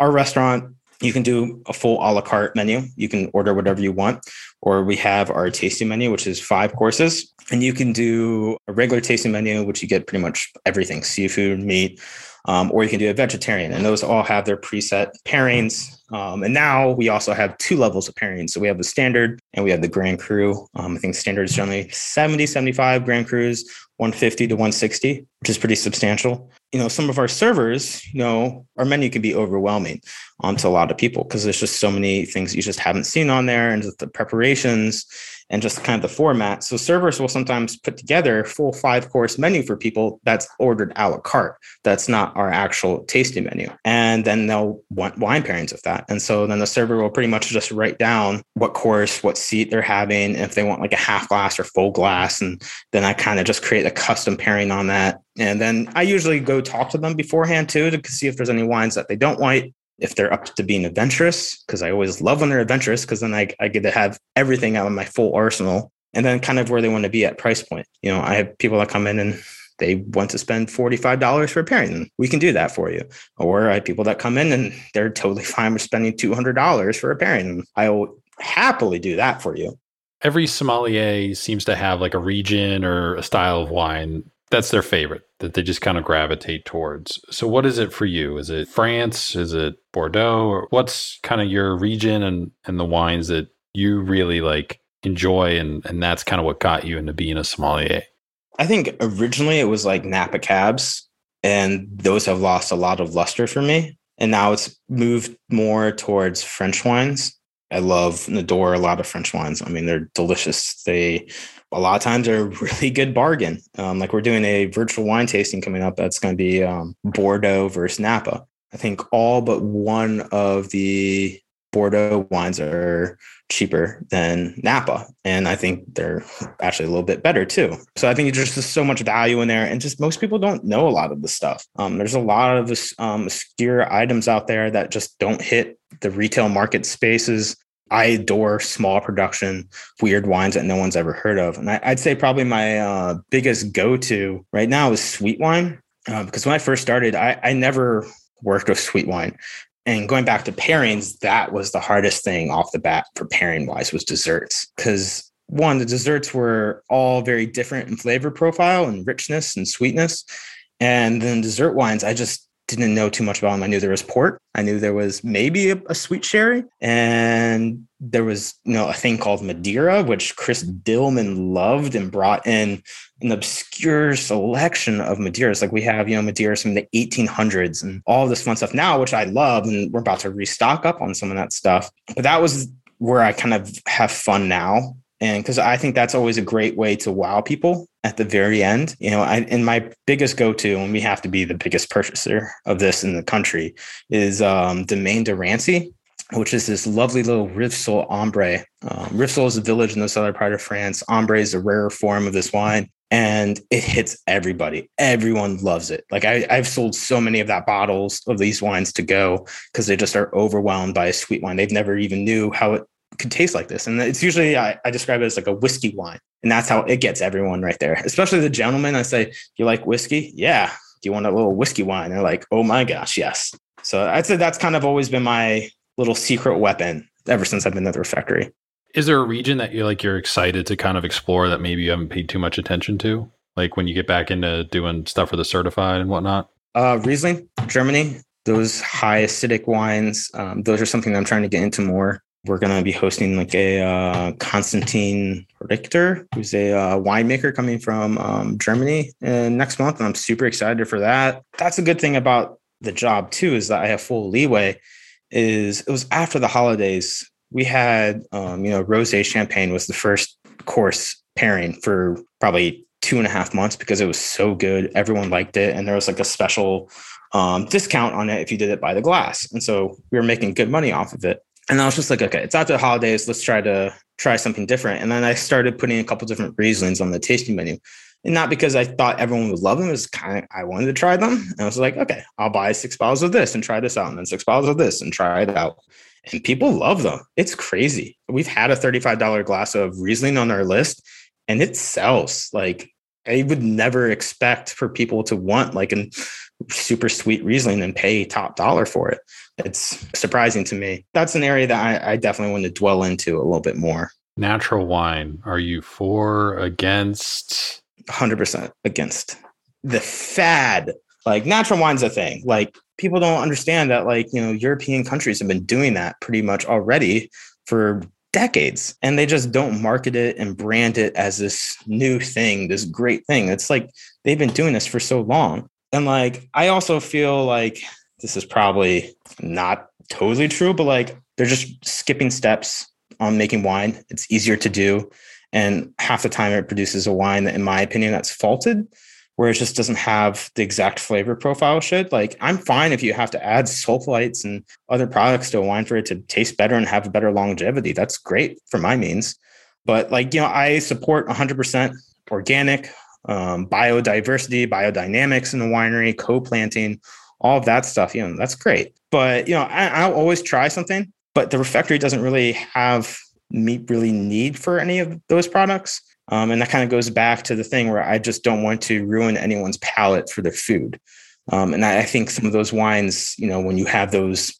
our restaurant, you can do a full a la carte menu. You can order whatever you want. Or we have our tasting menu, which is five courses. And you can do a regular tasting menu, which you get pretty much everything seafood, meat, um, or you can do a vegetarian. And those all have their preset pairings. Um, and now we also have two levels of pairings. So we have the standard and we have the Grand Cru. Um, I think standard is generally 70, 75 Grand Crus, 150 to 160, which is pretty substantial. You know, some of our servers, you know, our menu can be overwhelming um, to a lot of people because there's just so many things you just haven't seen on there and the preparations and just kind of the format. So servers will sometimes put together full five course menu for people that's ordered a la carte. That's not our actual tasting menu. And then they'll want wine pairings with that. And so then the server will pretty much just write down what course, what seat they're having, if they want like a half glass or full glass. And then I kind of just create a custom pairing on that. And then I usually go talk to them beforehand too to see if there's any wines that they don't like if they're up to being adventurous, because I always love when they're adventurous, because then I, I get to have everything out of my full arsenal. And then kind of where they want to be at price point. You know, I have people that come in and they want to spend $45 for a pairing. We can do that for you. Or I have people that come in and they're totally fine with spending $200 for a pairing. I will happily do that for you. Every sommelier seems to have like a region or a style of wine that's their favorite that they just kind of gravitate towards. So what is it for you? Is it France? Is it Bordeaux? Or what's kind of your region and and the wines that you really like enjoy and and that's kind of what got you into being a sommelier? I think originally it was like Napa cabs and those have lost a lot of luster for me and now it's moved more towards French wines. I love and adore a lot of French wines. I mean, they're delicious. They a lot of times are a really good bargain. Um, like we're doing a virtual wine tasting coming up. That's going to be um, Bordeaux versus Napa. I think all but one of the Bordeaux wines are cheaper than Napa. And I think they're actually a little bit better too. So I think there's just so much value in there. And just most people don't know a lot of the stuff. Um, there's a lot of um, obscure items out there that just don't hit the retail market spaces I adore small production, weird wines that no one's ever heard of. And I, would say probably my uh, biggest go to right now is sweet wine. Uh, because when I first started, I, I never worked with sweet wine. And going back to pairings, that was the hardest thing off the bat for pairing wise was desserts. Because one, the desserts were all very different in flavor profile and richness and sweetness. And then dessert wines, I just didn't know too much about them. I knew there was port. I knew there was maybe a, a, sweet sherry, and there was you know a thing called Madeira, which Chris Dillman loved and brought in an obscure selection of Madeiras. Like we have you know Madeiras from the 1800s and all this fun stuff now, which I love, and we're about to restock up on some of that stuff. But that was where I kind of have fun now and because I think that's always a great way to wow people at the very end. You know, I, and my biggest go-to, and we have to be the biggest purchaser of this in the country, is um, Domaine de Rancy, which is this lovely little Rivesaltes Ambré. Um, Rivesaltes is a village in the southern part of France. Ambré is a rarer form of this wine, and it hits everybody. Everyone loves it. Like I, I've sold so many of that bottles of these wines to go because they just are overwhelmed by a sweet wine. They've never even knew how it could taste like this. And it's usually I, I, describe it as like a whiskey wine. And that's how it gets everyone right there. Especially the gentlemen. I say, you like whiskey? Yeah. Do you want a little whiskey wine? They're like, oh my gosh, yes. So I'd say that's kind of always been my little secret weapon ever since I've been at the refectory. Is there a region that you're like you're excited to kind of explore that maybe you haven't paid too much attention to? Like when you get back into doing stuff for the certified and whatnot? Uh Riesling, Germany. Those high acidic wines, um, those are something that I'm trying to get into more we're going to be hosting like a uh, Konstantin Richter, who's a uh, winemaker coming from um, Germany uh, next month. And I'm super excited for that. That's a good thing about the job too, is that I have full leeway is it was after the holidays. We had, um, you know, rose champagne was the first course pairing for probably two and a half months because it was so good. Everyone liked it. And there was like a special um, discount on it if you did it by the glass. And so we were making good money off of it. And I was just like, okay, it's after the holidays. Let's try to try something different. And then I started putting a couple different Rieslings on the tasting menu. And not because I thought everyone would love them, it's kind of I wanted to try them. And I was like, okay, I'll buy six bottles of this and try this out, and then six bottles of this and try it out. And people love them. It's crazy. We've had a $35 glass of Riesling on our list and it sells. Like I would never expect for people to want like a super sweet Riesling and pay top dollar for it. It's surprising to me. That's an area that I, I definitely want to dwell into a little bit more. Natural wine. Are you for, against? 100% against the fad. Like natural wine's a thing. Like people don't understand that like, you know, European countries have been doing that pretty much already for decades and they just don't market it and brand it as this new thing, this great thing. It's like they've been doing this for so long. And like I also feel like this is probably not totally true, but like they're just skipping steps on making wine. It's easier to do. And half the time it produces a wine that, in my opinion, that's faulted, where it just doesn't have the exact flavor profile should. Like, I'm fine if you have to add sulfites and other products to a wine for it to taste better and have better longevity. That's great for my means. But, like, you know, I support 100% organic, um, biodiversity, biodynamics in the winery, co planting, all of that stuff. You know, that's great. But, you know, I, I'll always try something, but the refectory doesn't really have meet really need for any of those products. Um, and that kind of goes back to the thing where I just don't want to ruin anyone's palate for their food. Um, and I, I think some of those wines, you know, when you have those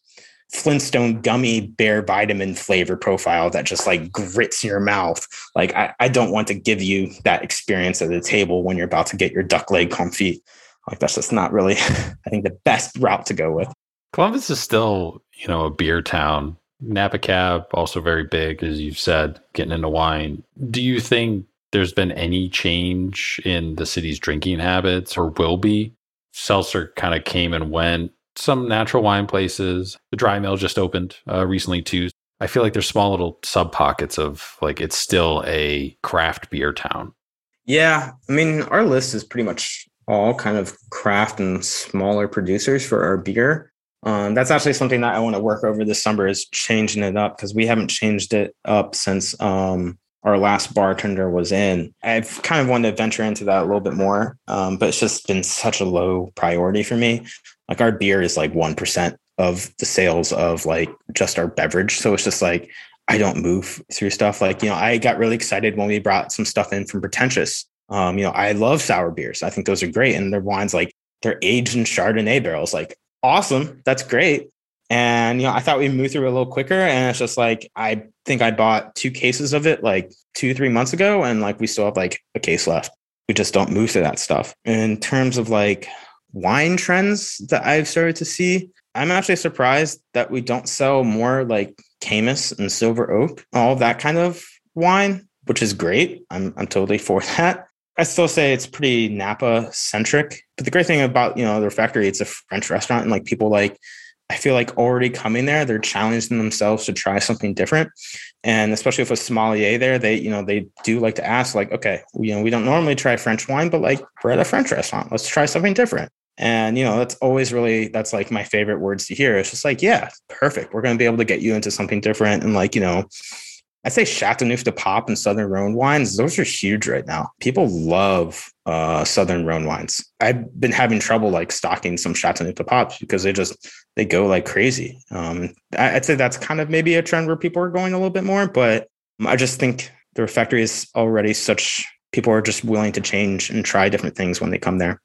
Flintstone gummy bear vitamin flavor profile that just like grits your mouth. Like I, I don't want to give you that experience at the table when you're about to get your duck leg confit. Like that's just not really, I think, the best route to go with. Columbus is still, you know, a beer town. Napa Cab, also very big, as you've said, getting into wine. Do you think there's been any change in the city's drinking habits or will be? Seltzer kind of came and went. Some natural wine places. The dry mill just opened uh, recently too. I feel like there's small little sub pockets of like it's still a craft beer town. Yeah. I mean, our list is pretty much all kind of craft and smaller producers for our beer. Um, that's actually something that I want to work over this summer is changing it up because we haven't changed it up since um, our last bartender was in. I've kind of wanted to venture into that a little bit more, um, but it's just been such a low priority for me. Like our beer is like 1% of the sales of like just our beverage. So it's just like, I don't move through stuff. Like, you know, I got really excited when we brought some stuff in from Pretentious. Um, you know, I love sour beers. I think those are great. And their wines, like, they're aged in Chardonnay barrels. Like, awesome. That's great. And you know, I thought we'd move through a little quicker. And it's just like I think I bought two cases of it like two, three months ago, and like we still have like a case left. We just don't move through that stuff. In terms of like wine trends that I've started to see, I'm actually surprised that we don't sell more like Caymus and Silver Oak, all that kind of wine, which is great. I'm I'm totally for that. I still say it's pretty Napa centric. But the great thing about, you know, the factory, it's a French restaurant and like people like I feel like already coming there, they're challenging themselves to try something different. And especially with a sommelier there, they, you know, they do like to ask, like, okay, you know, we don't normally try French wine, but like we're at a French restaurant. Let's try something different. And you know, that's always really that's like my favorite words to hear. It's just like, yeah, perfect. We're gonna be able to get you into something different and like, you know, I'd say Chateauneuf du Pape and Southern Rhone wines, those are huge right now. People love uh, Southern Rhone wines. I've been having trouble like stocking some Chateauneuf du Papes because they just they go like crazy. Um, I'd say that's kind of maybe a trend where people are going a little bit more, but I just think the refectory is already such people are just willing to change and try different things when they come there.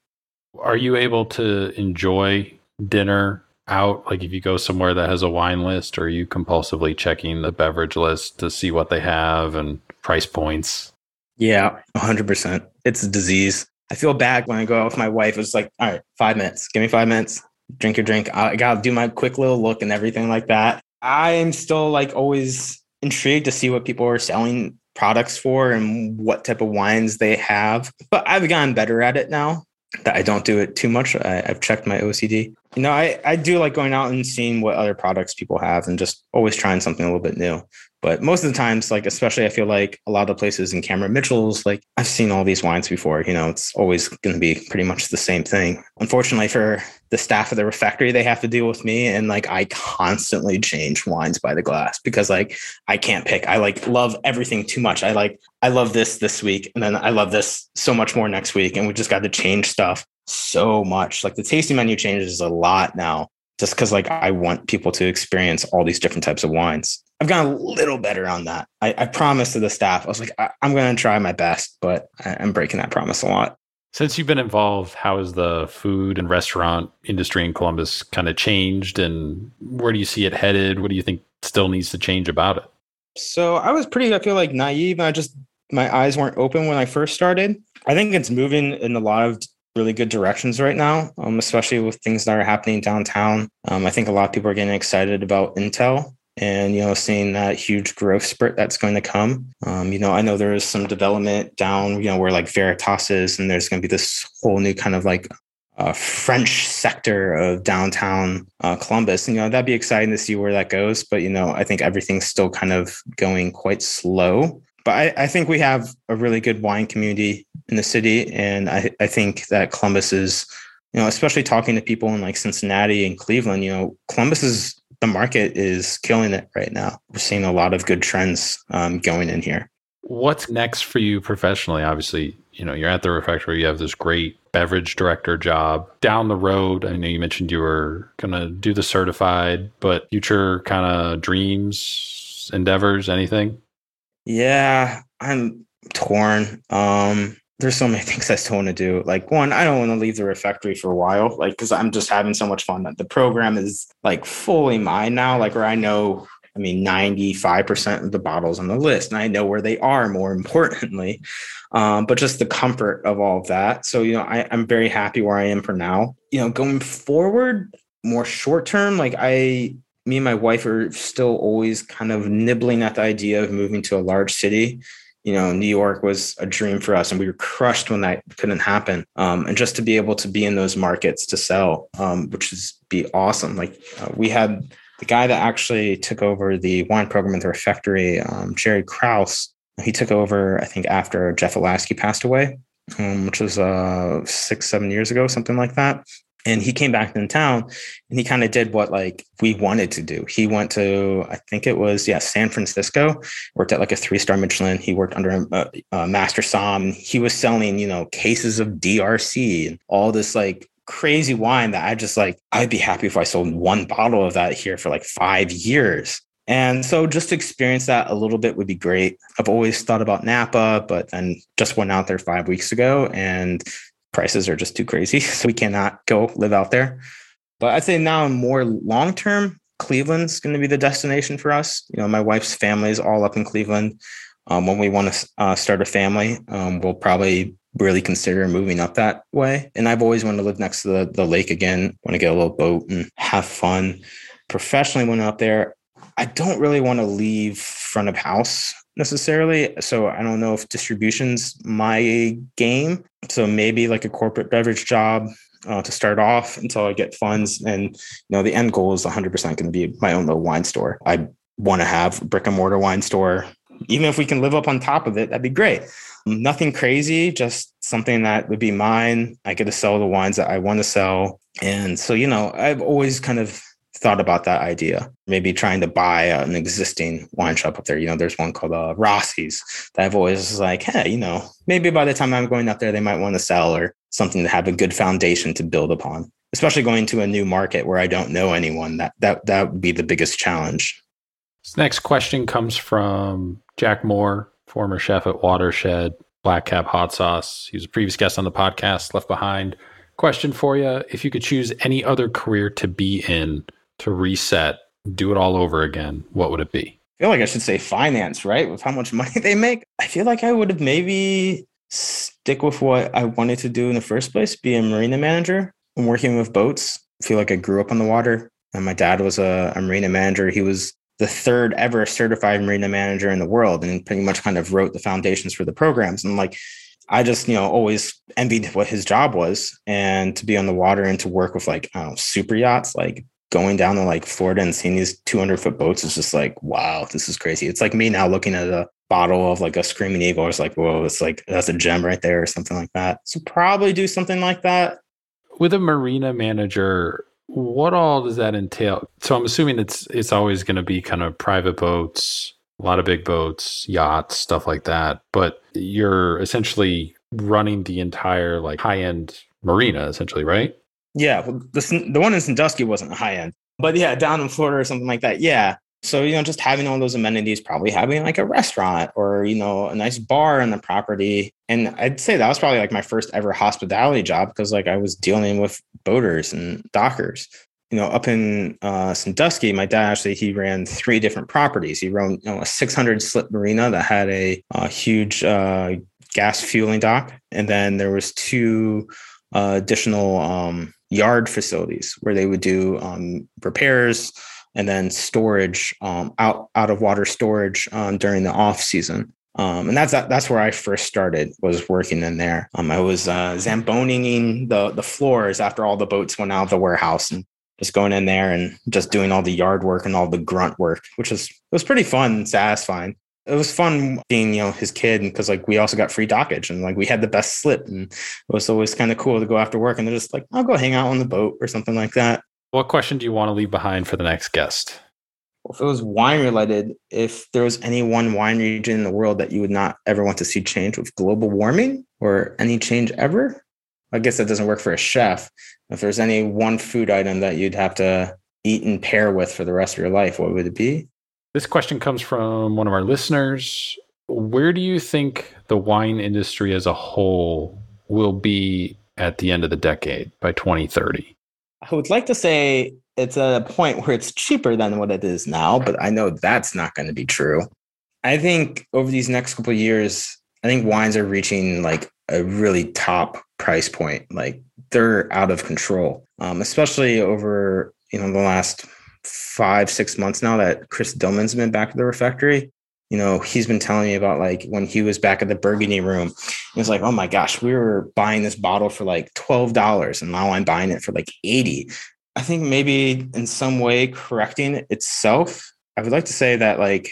Are you able to enjoy dinner out? Like if you go somewhere that has a wine list, or are you compulsively checking the beverage list to see what they have and price points? Yeah, 100%. It's a disease. I feel bad when I go out with my wife. It's like, all right, five minutes. Give me five minutes. Drink your drink. I got to do my quick little look and everything like that. I am still like always intrigued to see what people are selling products for and what type of wines they have. But I've gotten better at it now that I don't do it too much. I, have checked my OCD. You know, I, I do like going out and seeing what other products people have and just always trying something a little bit new. But most of the times, like especially I feel like a lot of the places in Cameron Mitchell's, like I've seen all these wines before. You know, it's always going to be pretty much the same thing. Unfortunately for the staff of the refectory, they have to deal with me, and like I constantly change wines by the glass because like I can't pick. I like love everything too much. I like I love this this week, and then I love this so much more next week, and we just got to change stuff so much. Like the tasting menu changes a lot now just because like I want people to experience all these different types of wines. I've gotten a little better on that. I, I promised to the staff, I was like, I, am going to try my best, but I, I'm breaking that promise a lot. Since you've been involved, how has the food and restaurant industry in Columbus kind of changed and where do you see it headed? What do you think still needs to change about it? So I was pretty, I feel like naive. I just, my eyes weren't open when I first started. I think it's moving in a lot of really good directions right now, um, especially with things that are happening downtown. Um, I think a lot of people are getting excited about Intel and you know seeing that huge growth spurt that's going to come um, you know i know there is some development down you know where like veritas is and there's going to be this whole new kind of like uh, french sector of downtown uh, columbus and you know that'd be exciting to see where that goes but you know i think everything's still kind of going quite slow but I, I think we have a really good wine community in the city. And I, I think that Columbus is, you know, especially talking to people in like Cincinnati and Cleveland, you know, Columbus is the market is killing it right now. We're seeing a lot of good trends um, going in here. What's next for you professionally? Obviously, you know, you're at the refectory, you have this great beverage director job. Down the road, I know you mentioned you were going to do the certified, but future kind of dreams, endeavors, anything? Yeah, I'm torn. Um, there's so many things I still want to do. Like one, I don't want to leave the refectory for a while, like because I'm just having so much fun. That the program is like fully mine now. Like where I know, I mean, 95% of the bottles on the list, and I know where they are. More importantly, um, but just the comfort of all of that. So you know, I, I'm very happy where I am for now. You know, going forward, more short term, like I me and my wife are still always kind of nibbling at the idea of moving to a large city. You know, New York was a dream for us, and we were crushed when that couldn't happen. Um, and just to be able to be in those markets to sell, um, which is be awesome. Like uh, we had the guy that actually took over the wine program at the refectory, um, Jerry Kraus. He took over, I think, after Jeff Alasky passed away, um, which was uh, six, seven years ago, something like that and he came back in town and he kind of did what like we wanted to do. He went to i think it was yeah san francisco worked at like a three star michelin. He worked under a, a master som he was selling you know cases of drc and all this like crazy wine that i just like i'd be happy if i sold one bottle of that here for like five years. And so just to experience that a little bit would be great. I've always thought about Napa, but then just went out there five weeks ago and prices are just too crazy. So we cannot go live out there. But I'd say now more long term, Cleveland's going to be the destination for us. You know, my wife's family is all up in Cleveland. Um, when we want to uh, start a family, um, we'll probably really consider moving up that way. And I've always wanted to live next to the, the lake again, want to get a little boat and have fun. Professionally, when up there, I don't really want to leave front of house necessarily. So I don't know if distribution's my game. So maybe like a corporate beverage job uh, to start off until I get funds. And you know, the end goal is 100% going to be my own little wine store. I want to have brick and mortar wine store. Even if we can live up on top of it, that'd be great. Nothing crazy, just something that would be mine. I get to sell the wines that I want to sell. And so, you know, I've always kind of thought about that idea. Maybe trying to buy an existing wine shop up there. You know, there's one called uh, Rossi's that I've always like, hey, you know, maybe by the time I'm going up there, they might want to sell or something to have a good foundation to build upon. Especially going to a new market where I don't know anyone, that that that would be the biggest challenge. This next question comes from Jack Moore, former chef at Watershed, Black Cap Hot Sauce. He was a previous guest on the podcast, Left Behind. Question for you: If you could choose any other career to be in, to reset, do it all over again, what would it be? I feel like I should say finance, right? With how much money they make. I feel like I would have maybe stick with what I wanted to do in the first place, be a marina manager and working with boats. I feel like I grew up on the water. And my dad was a, a marina manager. He was the third ever certified marina manager in the world and pretty much kind of wrote the foundations for the programs. And like I just, you know, always envied what his job was and to be on the water and to work with like, I don't know, super yachts, like going down to like Florida and seeing these 200 foot boats is just like, wow, this is crazy. It's like me now looking at a bottle of like a screaming eagle. It's like, whoa, it's like that's a gem right there or something like that. So probably do something like that. With a marina manager, what all does that entail? So I'm assuming it's it's always going to be kind of private boats, a lot of big boats, yachts, stuff like that. But you're essentially running the entire like high end marina, essentially, right? Yeah, the the one in Sandusky wasn't high end, but yeah, down in Florida or something like that. Yeah. So you know, just having all those amenities, probably having like a restaurant or you know a nice bar on the property, and I'd say that was probably like my first ever hospitality job because like I was dealing with boaters and dockers. You know, up in uh, Sandusky, my dad actually he ran three different properties. He ran you know, a 600 slip marina that had a, a huge uh, gas fueling dock, and then there was two uh, additional um, yard facilities where they would do um, repairs and then storage um, out out of water storage um, during the off season. Um, and that's that's where I first started was working in there. Um, I was uh, zamboning the the floors after all the boats went out of the warehouse and just going in there and just doing all the yard work and all the grunt work, which was was pretty fun and satisfying it was fun being you know his kid because like we also got free dockage and like we had the best slip and it was always kind of cool to go after work and they're just like i'll go hang out on the boat or something like that. What question do you want to leave behind for the next guest? Well, if it was wine related if there was any one wine region in the world that you would not ever want to see change with global warming or any change ever i guess that doesn't work for a chef. If there's any one food item that you'd have to eat and pair with for the rest of your life what would it be this question comes from one of our listeners. Where do you think the wine industry as a whole will be at the end of the decade by 2030? I would like to say it's at a point where it's cheaper than what it is now, but I know that's not going to be true. I think over these next couple years, I think wines are reaching like a really top price point. Like they're out of control, um, especially over you know the last five, six months now that Chris Dillman's been back at the refectory. You know, he's been telling me about like when he was back at the Burgundy room. He was like, oh my gosh, we were buying this bottle for like $12 and now I'm buying it for like 80. I think maybe in some way correcting itself. I would like to say that like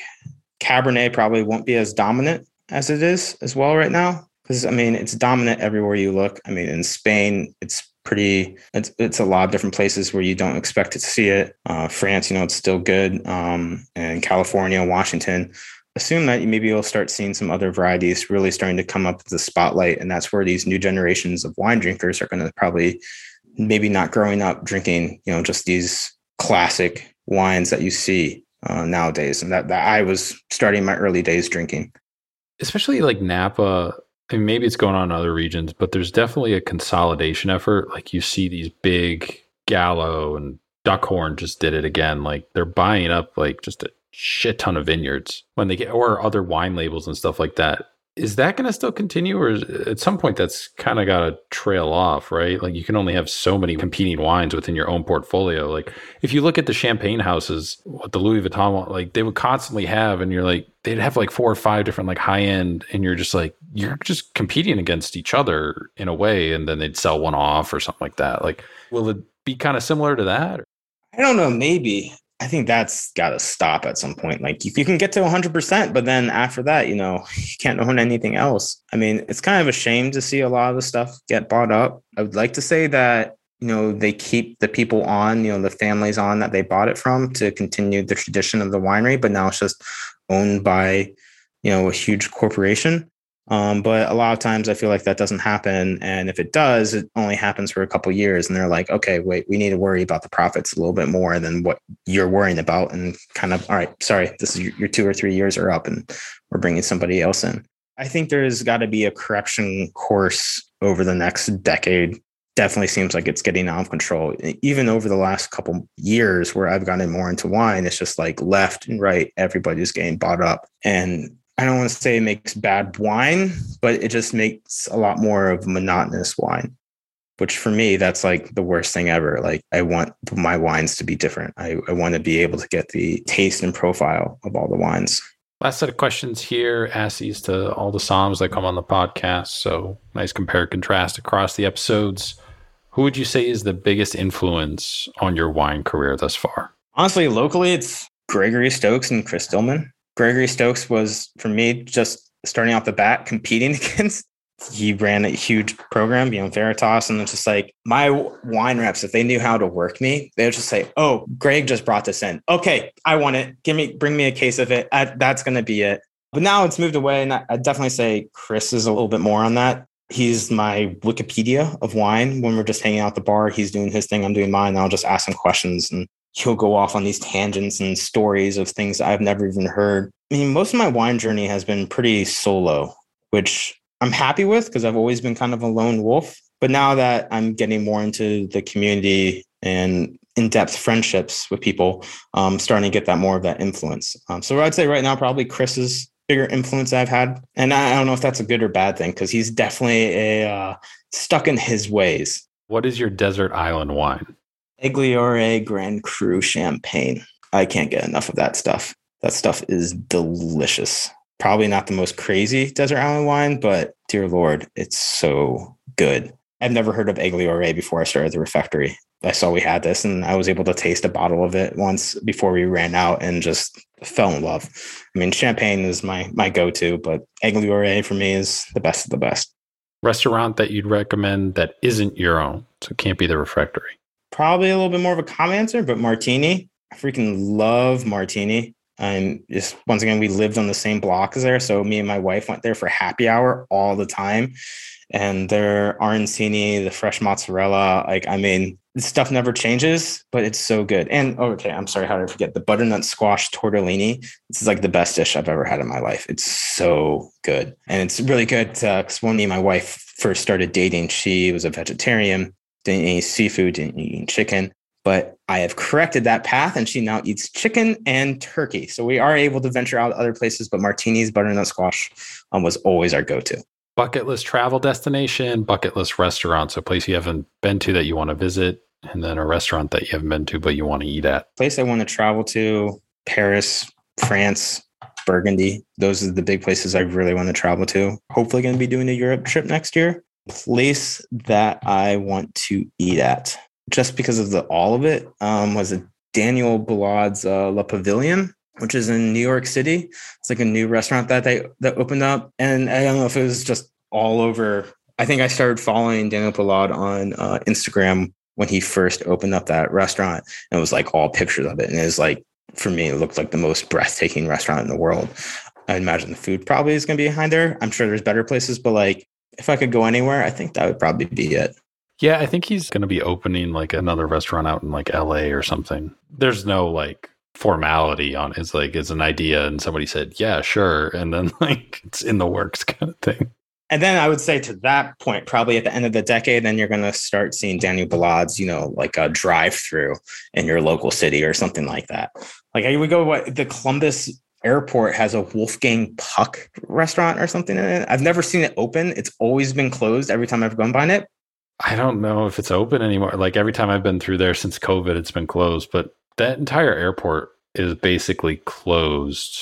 Cabernet probably won't be as dominant as it is as well right now. Because I mean, it's dominant everywhere you look. I mean, in Spain, it's pretty it's, it's a lot of different places where you don't expect to see it. Uh, france you know it's still good. Um, and california washington. Assume that maybe you'll start seeing some other varieties really starting to come up to the spotlight and that's where these new generations of wine drinkers are going to probably maybe not growing up drinking you know just these classic wines that you see uh, nowadays and that, that i was starting my early days drinking. Especially like napa Mean, maybe it's going on in other regions, but there's definitely a consolidation effort. Like you see these big Gallo and Duckhorn just did it again. Like they're buying up like just a shit ton of vineyards when they get or other wine labels and stuff like that is that going to still continue or is, at some point that's kind of got to trail off right? Like you can only have so many competing wines within your own portfolio. Like if you look at the champagne houses what the louis vuitton like they would constantly have and you're like they'd have like four or five different like high end and you're just like you're just competing against each other in a way and then they'd sell one off or something like that. Like will it be kind of similar to that I don't know, maybe. I think that's got to stop at some point. Like you, you can get to 100%, but then after that, you know, you can't own anything else. I mean, it's kind of a shame to see a lot of the stuff get bought up. I would like to say that, you know, they keep the people on, you know, the families on that they bought it from to continue the tradition of the winery, but now it's just owned by, you know, a huge corporation. Um, but a lot of times I feel like that doesn't happen. And if it does, it only happens for a couple years. And they're like, okay, wait, we need to worry about the profits a little bit more than what you're worrying about. And kind of, all right, sorry, this is your, your two or three years are up and we're bringing somebody else in. I think there's got to be a correction course over the next decade. Definitely seems like it's getting out of control. Even over the last couple years where I've gotten more into wine, it's just like left and right, everybody's getting bought up. And I don't want to say it makes bad wine, but it just makes a lot more of monotonous wine, which for me, that's like the worst thing ever. Like, I want my wines to be different. I, I want to be able to get the taste and profile of all the wines. Last set of questions here. Ask these to all the soms that come on the podcast. So nice compare contrast across the episodes. Who would you say is the biggest influence on your wine career thus far? Honestly, locally, it's Gregory Stokes and Chris Dillman. Gregory Stokes was, for me, just starting off the bat, competing against. He ran a huge program, you know, Veritas, and it's just like my wine reps, if they knew how to work me, they would just say, "Oh, Greg just brought this in. Okay, I want it. Give me, bring me a case of it. I, that's going to be it." But now it's moved away, and I, I definitely say Chris is a little bit more on that he's my Wikipedia of wine. When we're just hanging out at the bar, he's doing his thing, I'm doing mine. I'll just ask him questions and he'll go off on these tangents and stories of things I've never even heard. I mean, most of my wine journey has been pretty solo, which I'm happy with because I've always been kind of a lone wolf. But now that I'm getting more into the community and in-depth friendships with people, I'm starting to get that more of that influence. Um, so I'd say right now, probably Chris is bigger influence I've had. And I don't know if that's a good or bad thing because he's definitely a uh, stuck in his ways. What is your desert island wine? Egly-Ouriet Grand Cru Champagne. I can't get enough of that stuff. That stuff is delicious. Probably not the most crazy desert island wine, but dear Lord, it's so good. I've never heard of Egly-Ouriet before I started the refectory. I saw we had this and I was able to taste a bottle of it once before we ran out and just fell in love. I mean, champagne is my my go-to, but Egly-Ouriet for me is the best of the best. Restaurant that you'd recommend that isn't your own, so it can't be the refectory. Probably a little bit more of a common answer, but Martini. I freaking love Martini. And just once again, we lived on the same block as there. So me and my wife went there for happy hour all the time and their arancini, the fresh mozzarella. Like, I mean, stuff never changes, but it's so good. And oh, okay, I'm sorry, how did I forget the butternut squash tortellini? This is like the best dish I've ever had in my life. It's so good, and it's really good uh, because when me and my wife first started dating, she was a vegetarian, didn't eat seafood, didn't eat chicken. But I have corrected that path, and she now eats chicken and turkey. So we are able to venture out other places, but martinis, butternut squash um, was always our go-to bucket list travel destination, bucket list restaurant. So, place you haven't been to that you want to visit, and then a restaurant that you haven't been to but you want to eat at. Place I want to travel to Paris, France, Burgundy. Those are the big places I really want to travel to. Hopefully, going to be doing a Europe trip next year. Place that I want to eat at, just because of the all of it, um, was a Daniel Boulud's uh, Le Pavillon which is in New York City. It's like a new restaurant that they that opened up, and I don't know if it was just all over. I think I started following Daniel Boulud on uh, Instagram when he first opened up that restaurant, and it was like all pictures of it, and it was like for me, it looked like the most breathtaking restaurant in the world. I imagine the food probably is going to be behind there. I'm sure there's better places, but like if I could go anywhere, I think that would probably be it. Yeah, I think he's going to be opening like another restaurant out in like LA or something. There's no like formality on. It's like it's an idea and somebody said, Yeah, sure. And then like it's in the works kind of thing. And then I would say to that point, probably at the end of the decade, then you're going to start seeing Daniel Boulud's, you know, like a drive through in your local city or something like that. Like we go, what the Columbus airport has a Wolfgang Puck restaurant or something in it. I've never seen it open. It's always been closed every time I've gone by it. I don't know if it's open anymore. Like every time I've been through there since COVID, it's been closed. But that entire airport is basically closed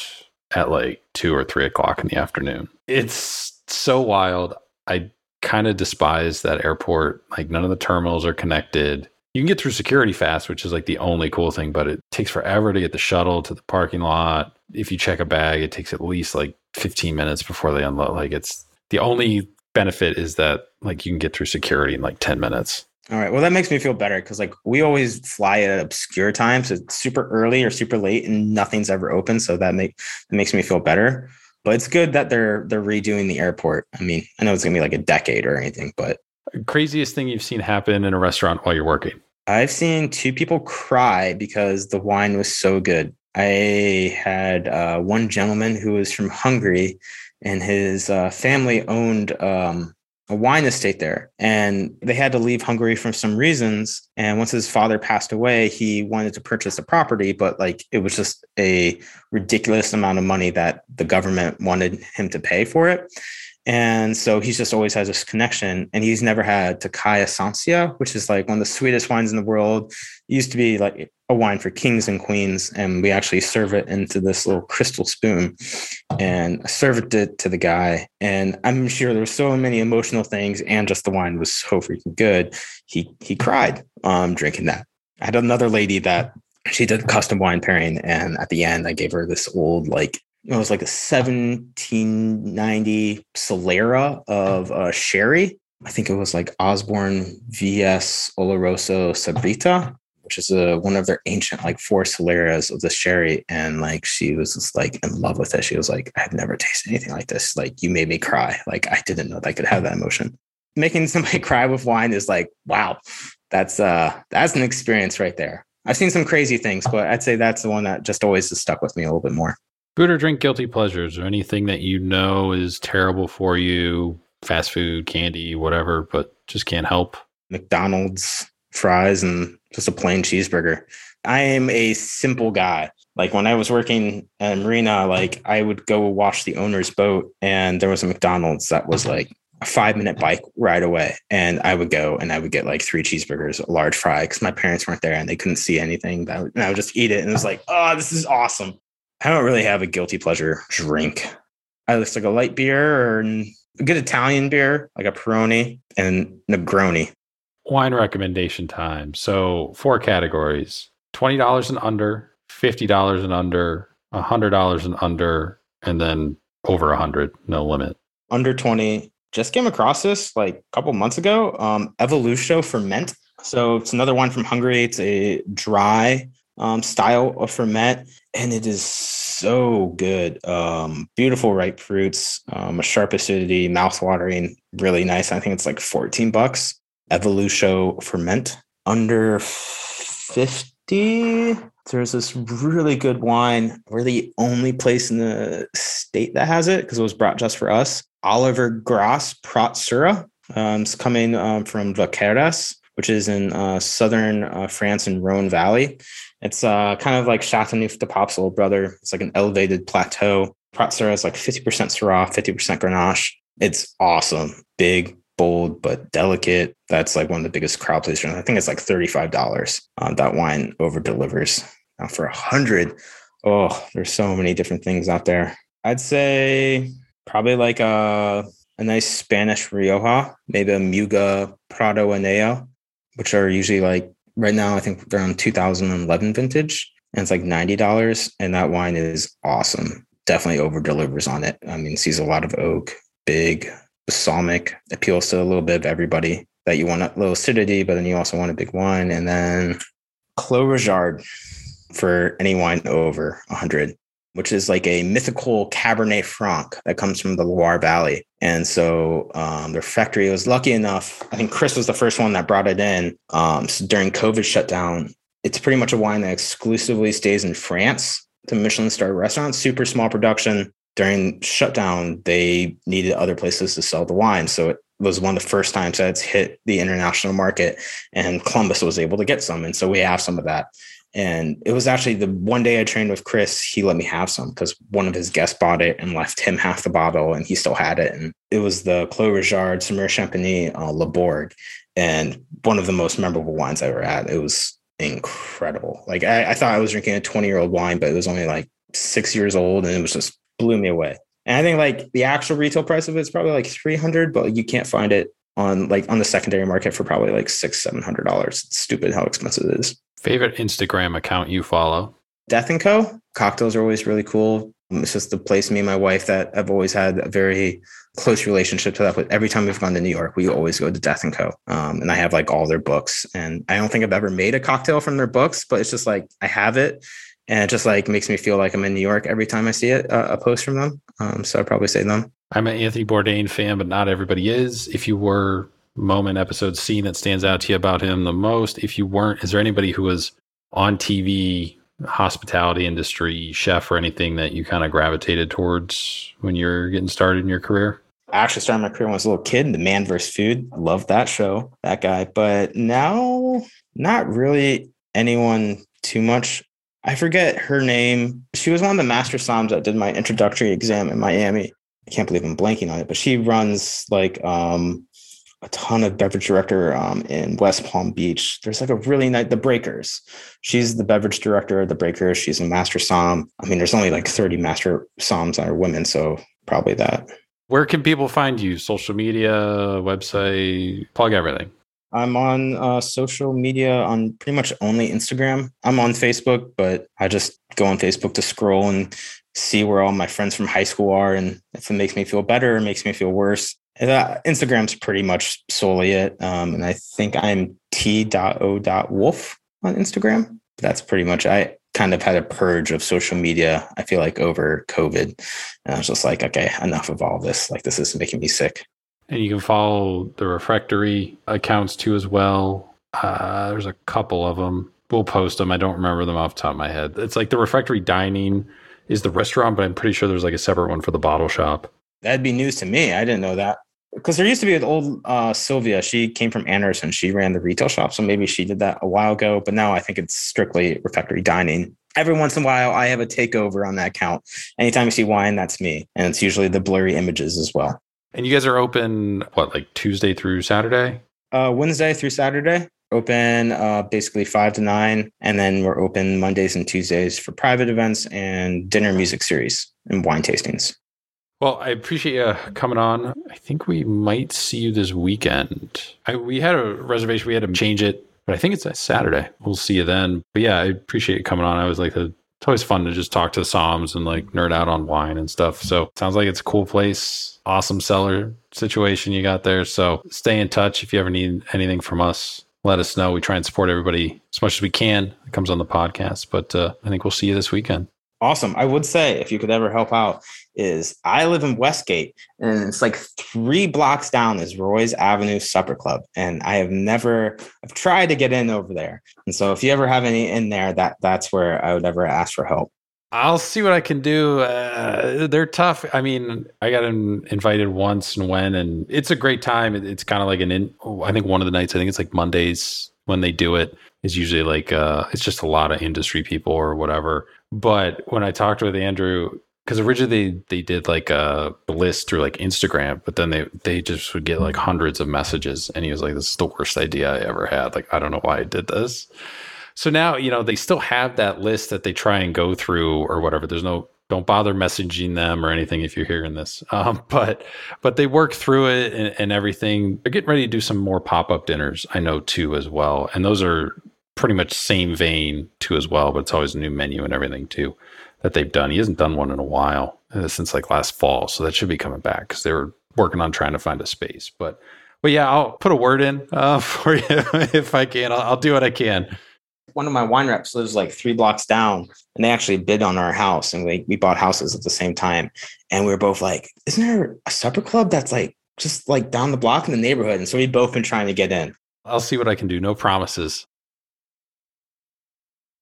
at like two or three o'clock in the afternoon. It's so wild. I kind of despise that airport. Like none of the terminals are connected. You can get through security fast, which is like the only cool thing, but it takes forever to get the shuttle to the parking lot. If you check a bag, it takes at least like 15 minutes before they unload. Like it's the only benefit is that like you can get through security in like 10 minutes. All right. Well, that makes me feel better because like we always fly at obscure times, so super early or super late, and nothing's ever open. So that make that makes me feel better. But it's good that they're they're redoing the airport. I mean, I know it's gonna be like a decade or anything, but craziest thing you've seen happen in a restaurant while you're working? I've seen two people cry because the wine was so good. I had uh, one gentleman who was from Hungary, and his uh, family owned um, a wine estate there and they had to leave Hungary for some reasons. And once his father passed away, he wanted to purchase the property, but like it was just a ridiculous amount of money that the government wanted him to pay for it. And so he's just always has this connection and he's never had Tokaji Eszencia, which is like one of the sweetest wines in the world. It used to be like a wine for kings and queens, and we actually serve it into this little crystal spoon, and I served it to the guy. And I'm sure there were so many emotional things, and just the wine was so freaking good. He he cried um, drinking that. I had another lady that she did custom wine pairing, and at the end, I gave her this old like it was like a 1790 Solera of uh, sherry. I think it was like Osborne VS Oloroso Sibarita, which is a, one of their ancient like four Soleras of the sherry. And like she was just like in love with it. She was like, I've never tasted anything like this. Like you made me cry. Like I didn't know that I could have that emotion. Making somebody cry with wine is like, wow, that's uh that's an experience right there. I've seen some crazy things, but I'd say that's the one that just always has stuck with me a little bit more. Food or drink guilty pleasures or anything that you know is terrible for you, fast food, candy, whatever, but just can't help. McDonald's fries and just a plain cheeseburger. I am a simple guy. Like when I was working at Marina, like I would go wash the owner's boat and there was a McDonald's that was like a five minute bike ride away. And I would go and I would get like three cheeseburgers, a large fry, because my parents weren't there and they couldn't see anything. That and I would just eat it. And it was like, oh, this is awesome. I don't really have a guilty pleasure drink. I just like a light beer or a good Italian beer, like a Peroni and Negroni. Wine recommendation time. So four categories: twenty dollars and under, fifty dollars and under, hundred dollars and under, and then over a hundred, no limit. Under twenty. Just came across this like a couple months ago. Um, Evolution Furmint. So it's another one from Hungary. It's a dry um, style of Furmint, and it is so good. Um, beautiful ripe fruits, um, a sharp acidity, mouth-watering, really nice. I think it's like 14 bucks. Evolution Furmint under 50. There's this really good wine. We're the only place in the state that has it because it was brought just for us. Oliver Gras Prat Sura. Um, it's coming um, from Vacqueyras, which is in uh, southern uh, France in Rhone Valley. It's uh, kind of like Chateauneuf de little brother. It's like an elevated plateau. Prat Sura is like 50% Syrah, 50% Grenache. It's awesome. Big, bold, but delicate. That's like one of the biggest crowd pleasers. I think it's like $35. Um, that wine over delivers. Now for a hundred, oh, there's so many different things out there. I'd say probably like a, a nice Spanish Rioja, maybe a Muga Prado Enea, which are usually like right now, I think they're on 2011 vintage and it's like $90. And that wine is awesome. Definitely over delivers on it. I mean, sees a lot of oak, big, balsamic, appeals to a little bit of everybody that you want a little acidity, but then you also want a big wine. And then Clos Rougeard for any wine over 100 which is like a mythical Cabernet Franc that comes from the Loire Valley. And so um, the factory was lucky enough. I think Chris was the first one that brought it in. Um, so during COVID shutdown, it's pretty much a wine that exclusively stays in France to Michelin star restaurants, super small production. During shutdown, they needed other places to sell the wine. So it was one of the first times that it's hit the international market, and Columbus was able to get some. And so we have some of that. And it was actually the one day I trained with Chris, he let me have some because one of his guests bought it and left him half the bottle and he still had it. And it was the Clos Rougeard Saumur Champigny uh, Le Bourg and one of the most memorable wines I ever had. It was incredible. Like I, I thought I was drinking a 20 year old wine, but it was only like six years old and it was just blew me away. And I think like the actual retail price of it is probably like 300, but you can't find it on like on the secondary market for probably like six, seven hundred dollars. It's stupid how expensive it is. Favorite Instagram account you follow? Death and Co. Cocktails are always really cool. It's just the place me and my wife that I've always had a very close relationship to that. But every time we've gone to New York, we always go to Death and Co. Um, and I have like all their books. And I don't think I've ever made a cocktail from their books, but it's just like I have it, and it just like makes me feel like I'm in New York every time I see it uh, a post from them. Um, so I'd probably say them. I'm an Anthony Bourdain fan, but not everybody is. If you were moment, episode, scene that stands out to you about him the most? If you weren't, is there anybody who was on TV, hospitality industry, chef, or anything that you kind of gravitated towards when you're getting started in your career? I actually started my career when I was a little kid, The Man vs. Food. I love that show, that guy. But now, not really anyone too much. I forget her name. She was one of the master somms that did my introductory exam in Miami. I can't believe I'm blanking on it, but she runs like um a ton of beverage director um, in West Palm Beach. There's like a really nice, the Breakers. She's the beverage director of the Breakers. She's a master som. I mean, there's only like 30 master soms that are women. So probably that. Where can people find you? Social media, website, plug everything. I'm on uh, social media on pretty much only Instagram. I'm on Facebook, but I just go on Facebook to scroll and see where all my friends from high school are. And if it makes me feel better or makes me feel worse, uh, Instagram's pretty much solely it. Um, and I think I'm t.o.wolf on Instagram. That's pretty much I kind of had a purge of social media, I feel like over COVID. And I was just like, okay, enough of all this. Like this is making me sick. And you can follow the Refectory accounts too as well. Uh, there's a couple of them. We'll post them. I don't remember them off the top of my head. It's like the Refectory dining is the restaurant, but I'm pretty sure there's like a separate one for the bottle shop. That'd be news to me. I didn't know that. Because there used to be an old uh, Sylvia. She came from Anderson. She ran the retail shop. So maybe she did that a while ago. But now I think it's strictly refectory dining. Every once in a while, I have a takeover on that account. Anytime you see wine, that's me. And it's usually the blurry images as well. And you guys are open, what, like Tuesday through Saturday? Uh, Wednesday through Saturday open uh, basically five to nine and then we're open mondays and tuesdays for private events and dinner music series and wine tastings well i appreciate you coming on i think we might see you this weekend I, we had a reservation we had to change it but i think it's a saturday we'll see you then but yeah i appreciate you coming on i was like the it's always fun to just talk to the soms and like nerd out on wine and stuff. So sounds like it's a cool place. Awesome cellar situation you got there. So stay in touch if you ever need anything from us let us know. We try and support everybody as much as we can. It comes on the podcast, but uh, I think we'll see you this weekend. Awesome. I would say if you could ever help out, is I live in Westgate and it's like three blocks down is Roy's Avenue Supper Club. And I have never I've tried to get in over there. And so if you ever have any in there, that that's where I would ever ask for help. I'll see what I can do. Uh, they're tough. I mean, I got invited once and when, and it's a great time. it's kind of like an in, I think one of the nights, I think it's like Mondays when they do it is usually like, uh, it's just a lot of industry people or whatever. But when I talked with Andrew, because originally they, they did like a list through like Instagram, but then they, they just would get like hundreds of messages. And he was like, this is the worst idea I ever had. Like, I don't know why I did this. So now, you know, they still have that list that they try and go through or whatever. There's no don't bother messaging them or anything if you're hearing this. Um, but but they work through it and, and everything. They're getting ready to do some more pop up dinners, I know too as well. And those are pretty much same vein too as well. But it's always a new menu and everything too that they've done. He hasn't done one in a while uh, since like last fall, so that should be coming back because they were working on trying to find a space. But but yeah, I'll put a word in uh, for you if I can. I'll, I'll do what I can one of my wine reps lives like three blocks down and they actually bid on our house and we, we bought houses at the same time. And we were both like, isn't there a supper club that's like just like down the block in the neighborhood? And so we've both been trying to get in. I'll see what I can do. No promises.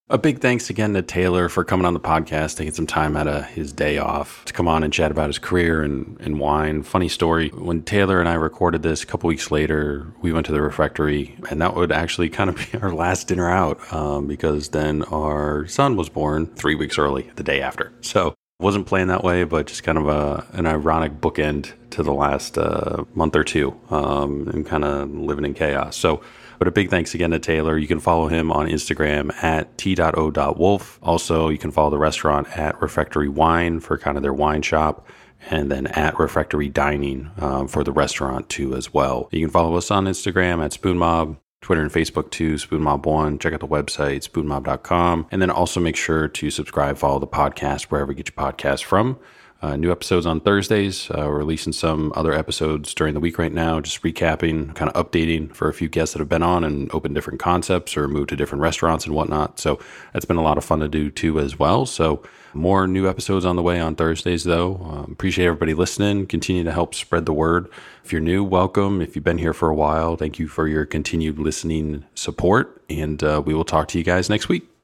A big thanks again to Taylor for coming on the podcast, taking some time out of his day off to come on and chat about his career and, and wine. Funny story when Taylor and I recorded this a couple weeks later, we went to the refectory, and that would actually kind of be our last dinner out um, because then our son was born three weeks early, the day after. So wasn't playing that way, but just kind of a, an ironic bookend to the last uh, month or two um, and kind of living in chaos. So, but a big thanks again to Taylor. You can follow him on Instagram at t.o.wolf. Also, you can follow the restaurant at Refectory Wine for kind of their wine shop and then at Refectory Dining um, for the restaurant too as well. You can follow us on Instagram at Spoon Mob, Twitter and Facebook too, SpoonMob1. Check out the website, spoonmob.com. And then also make sure to subscribe, follow the podcast wherever you get your podcast from. Uh, new episodes on Thursdays. Uh, we're releasing some other episodes during the week right now, just recapping, kind of updating for a few guests that have been on and opened different concepts or moved to different restaurants and whatnot. So that's been a lot of fun to do too, as well. So more new episodes on the way on Thursdays, though. Um, appreciate everybody listening. Continue to help spread the word. If you're new, welcome. If you've been here for a while, thank you for your continued listening support. And uh, we will talk to you guys next week.